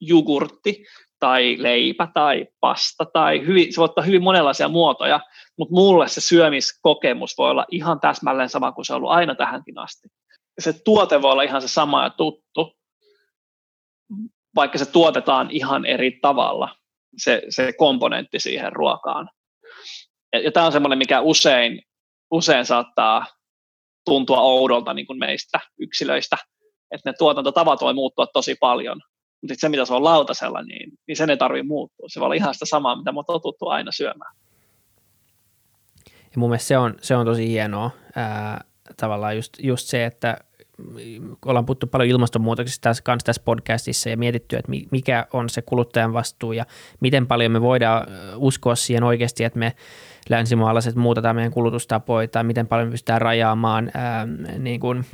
jogurtti tai leipä tai pasta tai hyvin, se voi ottaa hyvin monenlaisia muotoja, mutta mulle se syömiskokemus voi olla ihan täsmälleen sama kuin se on ollut aina tähänkin asti se tuote voi olla ihan se sama ja tuttu, vaikka se tuotetaan ihan eri tavalla, se, se komponentti siihen ruokaan. Ja, ja tämä on semmoinen, mikä usein, usein saattaa tuntua oudolta niin kuin meistä yksilöistä, että ne tuotantotavat voi muuttua tosi paljon, mutta se, mitä se on lautasella, niin, niin sen ei tarvitse muuttua. Se voi olla ihan sitä samaa, mitä me on totuttu aina syömään. Ja mun mielestä se on, se on tosi hienoa. Ää, tavallaan just, just se, että ollaan puhuttu paljon ilmastonmuutoksesta tässä, kanssa tässä podcastissa ja mietitty, että mikä on se kuluttajan vastuu ja miten paljon me voidaan uskoa siihen oikeasti, että me länsimaalaiset muutetaan meidän kulutustapoja tai miten paljon me pystytään rajaamaan ää, niin kuin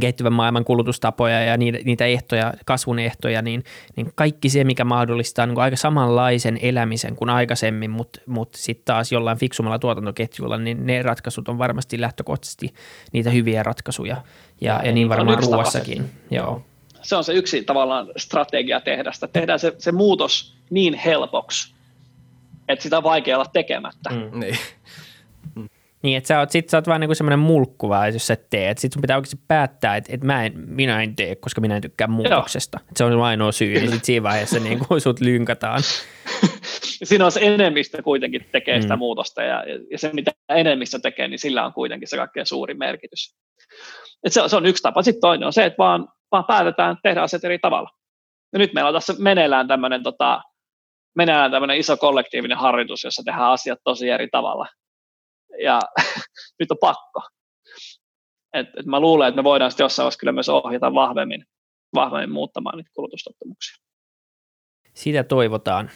kehittyvän maailman kulutustapoja ja niitä, niitä ehtoja, kasvun ehtoja, niin, niin kaikki se, mikä mahdollistaa niin aika samanlaisen elämisen kuin aikaisemmin, mutta mut sitten taas jollain fiksumalla tuotantoketjulla, niin ne ratkaisut on varmasti lähtökohtaisesti niitä hyviä ratkaisuja ja, ja, ja niin varmaan ruoassakin. Joo. Se on se yksi tavallaan strategia tehdä sitä. Tehdään se, se muutos niin helpoksi, että sitä on vaikea olla tekemättä. Mm, niin. Niin, että sä oot, sit sä oot vaan niinku semmoinen mulkku vaan, jos sä teet. Sitten sun pitää oikeasti päättää, että, että mä en, minä en tee, koska minä en tykkää muutoksesta. Että se on ainoa syy, niin sit siinä vaiheessa niinku sut lynkataan. Siinä on se enemmistö kuitenkin tekee sitä mm. muutosta ja, ja se, mitä enemmistö tekee, niin sillä on kuitenkin se kaikkein suurin merkitys. Et se, se on yksi tapa. Sitten toinen on se, että vaan, vaan päätetään tehdä asiat eri tavalla. Ja nyt meillä on tässä meneillään tämmöinen tota, meneillään tämmöinen iso kollektiivinen harjoitus, jossa tehdään asiat tosi eri tavalla ja nyt on pakko. Et, et mä luulen, että me voidaan sitten jossain vaiheessa kyllä myös ohjata vahvemmin, vahvemmin muuttamaan niitä kulutustottumuksia. Sitä toivotaan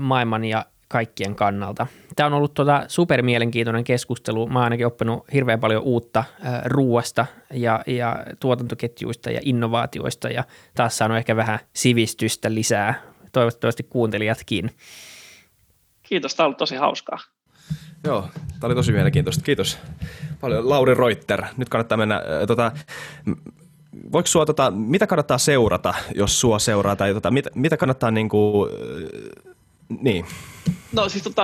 maailman ja kaikkien kannalta. Tämä on ollut tuota super mielenkiintoinen keskustelu. Mä oon ainakin oppinut hirveän paljon uutta äh, ruuasta ja, ja tuotantoketjuista ja innovaatioista ja taas saanut ehkä vähän sivistystä lisää. Toivottavasti kuuntelijatkin. Kiitos, tämä on ollut tosi hauskaa. Joo, tämä oli tosi mielenkiintoista. Kiitos paljon. Lauri Reuter. Nyt kannattaa mennä, äh, tota, voiko sua, tota, mitä kannattaa seurata, jos sua seuraa, tai tota, mitä, mitä kannattaa niin kuin, äh, niin. No siis tota,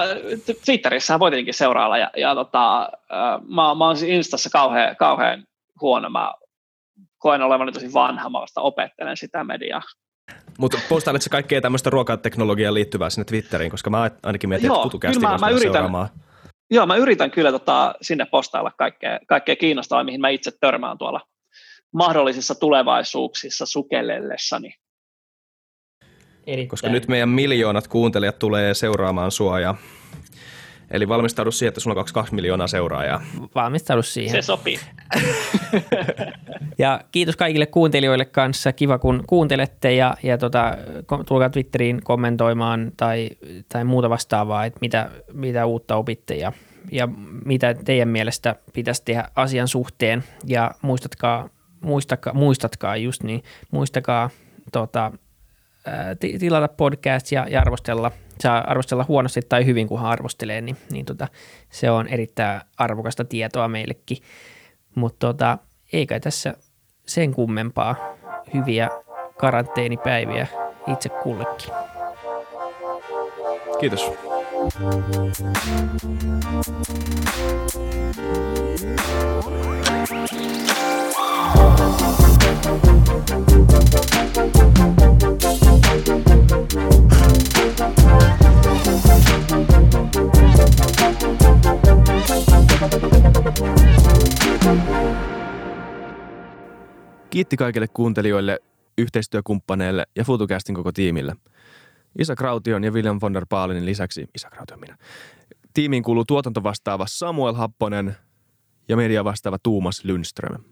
Twitterissä voi tietenkin seurailla, ja, ja tota, äh, mä, mä oon siis Instassa kauhean, kauhean huono, mä koen olevani tosi vanha, mä vasta opettelen sitä mediaa. Mutta postailet se kaikkea tämmöistä ruokateknologiaan liittyvää sinne Twitteriin, koska mä ainakin mietin, Joo, että kutukästi mä, mä yritän, seuraamaan. Joo, mä yritän kyllä tota, sinne postailla kaikkea, kaikkea kiinnostavaa, mihin mä itse törmään tuolla mahdollisissa tulevaisuuksissa sukellellessani. Erittäin. Koska nyt meidän miljoonat kuuntelijat tulee seuraamaan sua ja Eli valmistaudu siihen, että sulla on 22 miljoonaa seuraajaa. Valmistaudu siihen. Se sopii. ja kiitos kaikille kuuntelijoille kanssa. Kiva, kun kuuntelette ja, ja tota, tulkaa Twitteriin kommentoimaan tai, tai muuta vastaavaa, että mitä, mitä uutta opitte ja, ja mitä teidän mielestä pitäisi tehdä asian suhteen. Ja muistatkaa, muistakaa, muistatkaa just niin, muistakaa tota, tilata podcast ja, ja arvostella, saa arvostella huonosti tai hyvin, kunhan arvostelee, niin, niin tota, se on erittäin arvokasta tietoa meillekin. Mutta tota, eikä tässä sen kummempaa hyviä karanteenipäiviä itse kullekin. Kiitos. Kiitti kaikille kuuntelijoille, yhteistyökumppaneille ja FutuCastin koko tiimille. Isa Kraution ja William von der Paalenin lisäksi, Isa Kraution minä, tiimiin kuuluu tuotantovastaava Samuel Happonen ja media vastaava Tuumas Lundström.